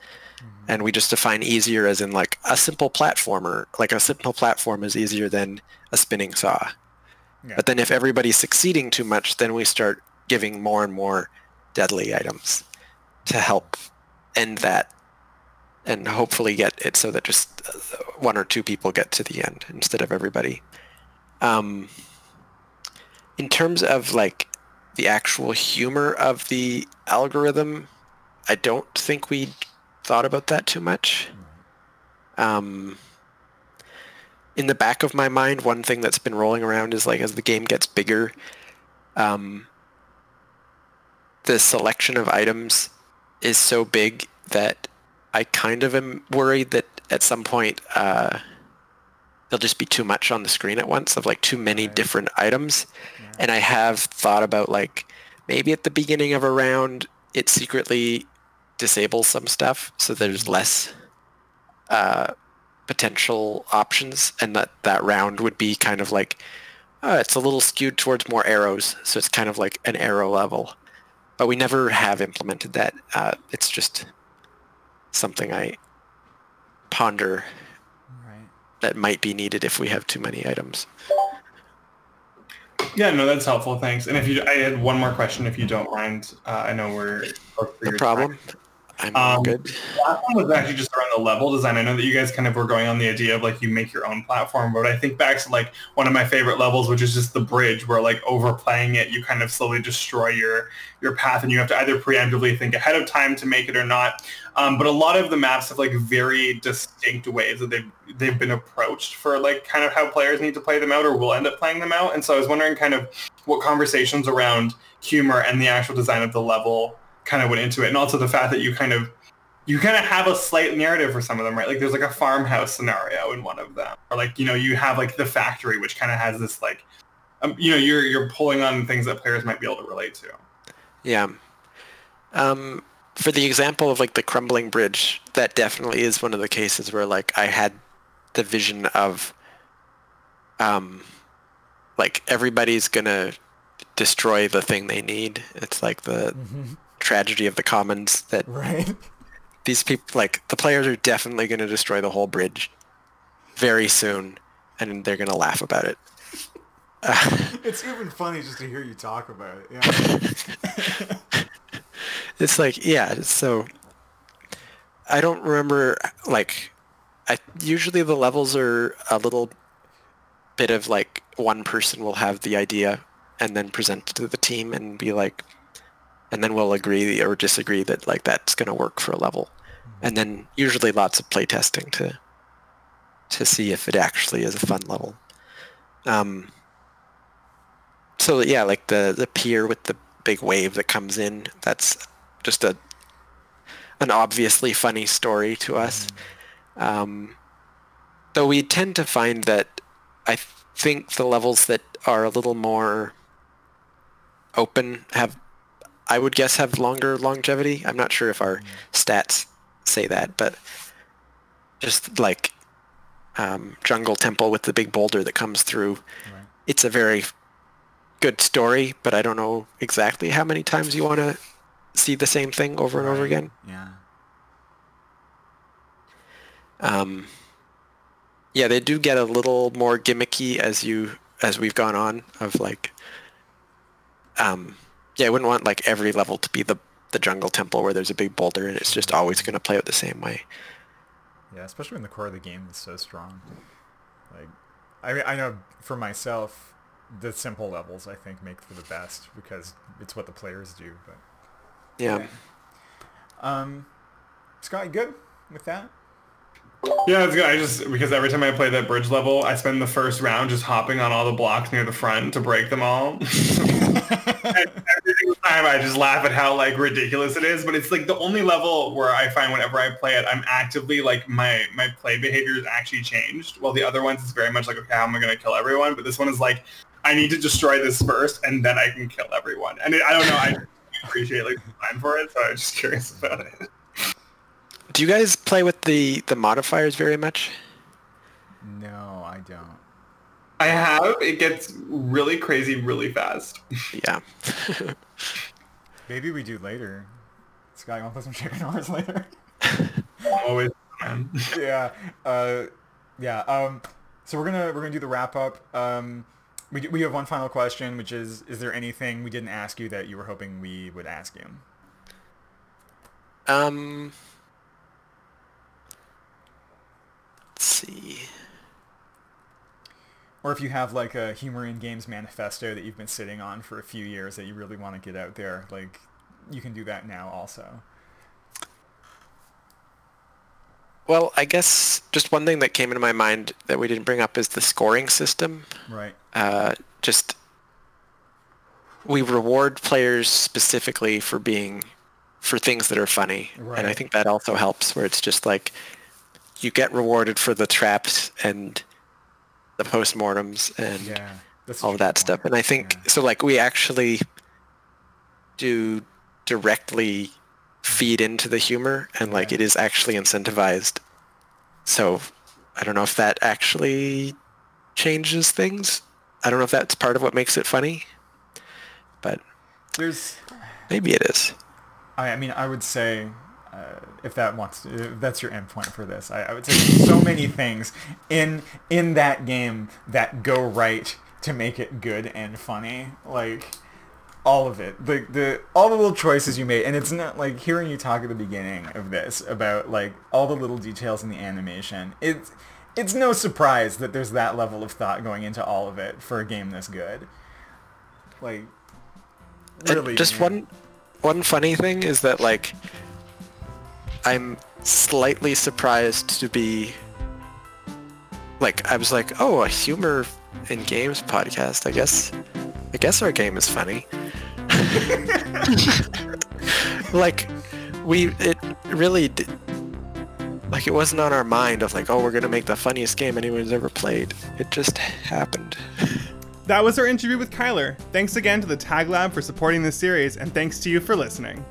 Speaker 4: And we just define easier as in like a simple platformer. Like a simple platform is easier than a spinning saw.
Speaker 5: Yeah.
Speaker 4: But then if everybody's succeeding too much, then we start giving more and more deadly items to help end that and hopefully get it so that just uh, one or two people get to the end instead of everybody. Um, in terms of like the actual humor of the algorithm, I don't think we thought about that too much. Um, in the back of my mind, one thing that's been rolling around is like as the game gets bigger, um, the selection of items is so big that I kind of am worried that at some point uh, there'll just be too much on the screen at once of like too many
Speaker 5: Right.
Speaker 4: different items. And I have thought about like maybe at the beginning of a round it secretly disables some stuff so there's less uh, potential options and that that round would be kind of like uh, it's a little skewed towards more arrows so it's kind of like an arrow level. But we never have implemented that uh, it's just something i ponder
Speaker 5: Right.
Speaker 4: that might be needed if we have too many items.
Speaker 2: Yeah no that's helpful thanks. And if you i had one more question if you don't mind. Uh, i know we're for
Speaker 4: no
Speaker 2: your
Speaker 4: problem i'm
Speaker 2: Um,
Speaker 4: good
Speaker 2: last one was actually just around the level design. I know that you guys kind of were going on the idea of like you make your own platform, but I think back to like one of my favorite levels, which is just the bridge, where like overplaying it, you kind of slowly destroy your your path, and you have to either preemptively think ahead of time to make it or not. Um, but a lot of the maps have like very distinct ways that they've they've been approached for like kind of how players need to play them out or will end up playing them out. And so I was wondering kind of what conversations around humor and the actual design of the level kind of went into it, and also the fact that you kind of you kind of have a slight narrative for some of them, right? Like there's like a farmhouse scenario in one of them, or like you know you have like the factory, which kind of has this like, um, you know, you're you're pulling on things that players might be able to relate to.
Speaker 4: Yeah. Um, for the example of like the crumbling bridge, that definitely is one of the cases where like I had the vision of um like everybody's gonna destroy the thing they need. It's like the tragedy of the commons that
Speaker 5: Right.
Speaker 4: these people like the players are definitely gonna destroy the whole bridge very soon and they're gonna laugh about it.
Speaker 5: It's even funny just to hear you talk about it. Yeah.
Speaker 4: It's like yeah, so I don't remember like I usually the levels are a little bit of like one person will have the idea and then present it to the team and be like and then we'll agree or disagree that like that's going to work for a level. And then usually lots of play testing to to see if it actually is a fun level. Um so yeah, like the the pier with the big wave that comes in, that's just a an obviously funny story to us. Um, though we tend to find that I think the levels that are a little more open have I would guess have longer longevity. I'm not sure if our stats say that, but just like um, Jungle Temple with the big boulder that comes through,
Speaker 5: Right.
Speaker 4: it's a very good story, but I don't know exactly how many times you want to see the same thing over and over again.
Speaker 5: Yeah.
Speaker 4: Um, yeah, they do get a little more gimmicky as you as we've gone on. Of like, um, yeah, I wouldn't want like every level to be the the jungle temple where there's a big boulder and it's just always going to play out the same way.
Speaker 5: Yeah, especially when the core of the game is so strong. Like, I mean, I know for myself, the simple levels I think make for the best because it's what the players do. But
Speaker 4: Yeah.
Speaker 5: um, Scott, you good with that?
Speaker 2: Yeah, it's good. I just because every time I play that bridge level, I spend the first round just hopping on all the blocks near the front to break them all. and every single time I just laugh at how like ridiculous it is. But it's like the only level where I find whenever I play it, I'm actively like my my play behavior is actually changed. While the other ones is very much like okay, how am I gonna kill everyone? But this one is like I need to destroy this first, and then I can kill everyone. And it, I don't know. I appreciate like the time for it, so I'm just curious about it.
Speaker 4: Do you guys play with the the modifiers very much?
Speaker 5: No, I don't.
Speaker 2: I have. It gets really crazy really fast.
Speaker 4: Yeah.
Speaker 5: Maybe we do later. Scott, you want to play some chicken horse later?
Speaker 2: Always.
Speaker 5: yeah. Uh, yeah. Um, so we're gonna we're gonna do the wrap up. Um, we do, we have one final question, which is: Is there anything we didn't ask you that you were hoping we would ask you?
Speaker 4: Um. Let's see.
Speaker 5: Or if you have like a humor in games manifesto that you've been sitting on for a few years that you really want to get out there, like you can do that now also.
Speaker 4: Well, I guess just one thing that came into my mind that we didn't bring up is the scoring system.
Speaker 5: Right.
Speaker 4: uh, just we reward players specifically for being for things that are funny and i think that also helps where it's just like you get rewarded for the traps and the postmortems and
Speaker 5: Yeah.
Speaker 4: All of that stuff and i think
Speaker 5: Yeah.
Speaker 4: so like we actually do directly feed into the humor and like
Speaker 5: Yeah.
Speaker 4: it is actually incentivized so i don't know if that actually changes things i don't know if that's part of what makes it funny but
Speaker 5: There's
Speaker 4: maybe it is
Speaker 5: I, I mean, I would say, uh, if that wants, if that's your endpoint for this, I, I would say so many things in in that game that go right to make it good and funny. Like all of it, the the all the little choices you made, and it's not like hearing you talk at the beginning of this about like all the little details in the animation. It's it's no surprise that there's that level of thought going into all of it for a game this good. Like
Speaker 4: And
Speaker 5: really,
Speaker 4: just
Speaker 5: man.
Speaker 4: one one funny thing is that like i'm slightly surprised to be like i was like oh a humor in games podcast i guess i guess our game is funny like we it really like it wasn't on our mind of like oh we're gonna make the funniest game anyone's ever played it just happened
Speaker 2: That was our interview with Kyler. Thanks again to the Tag Lab for supporting this series, and thanks to you for listening.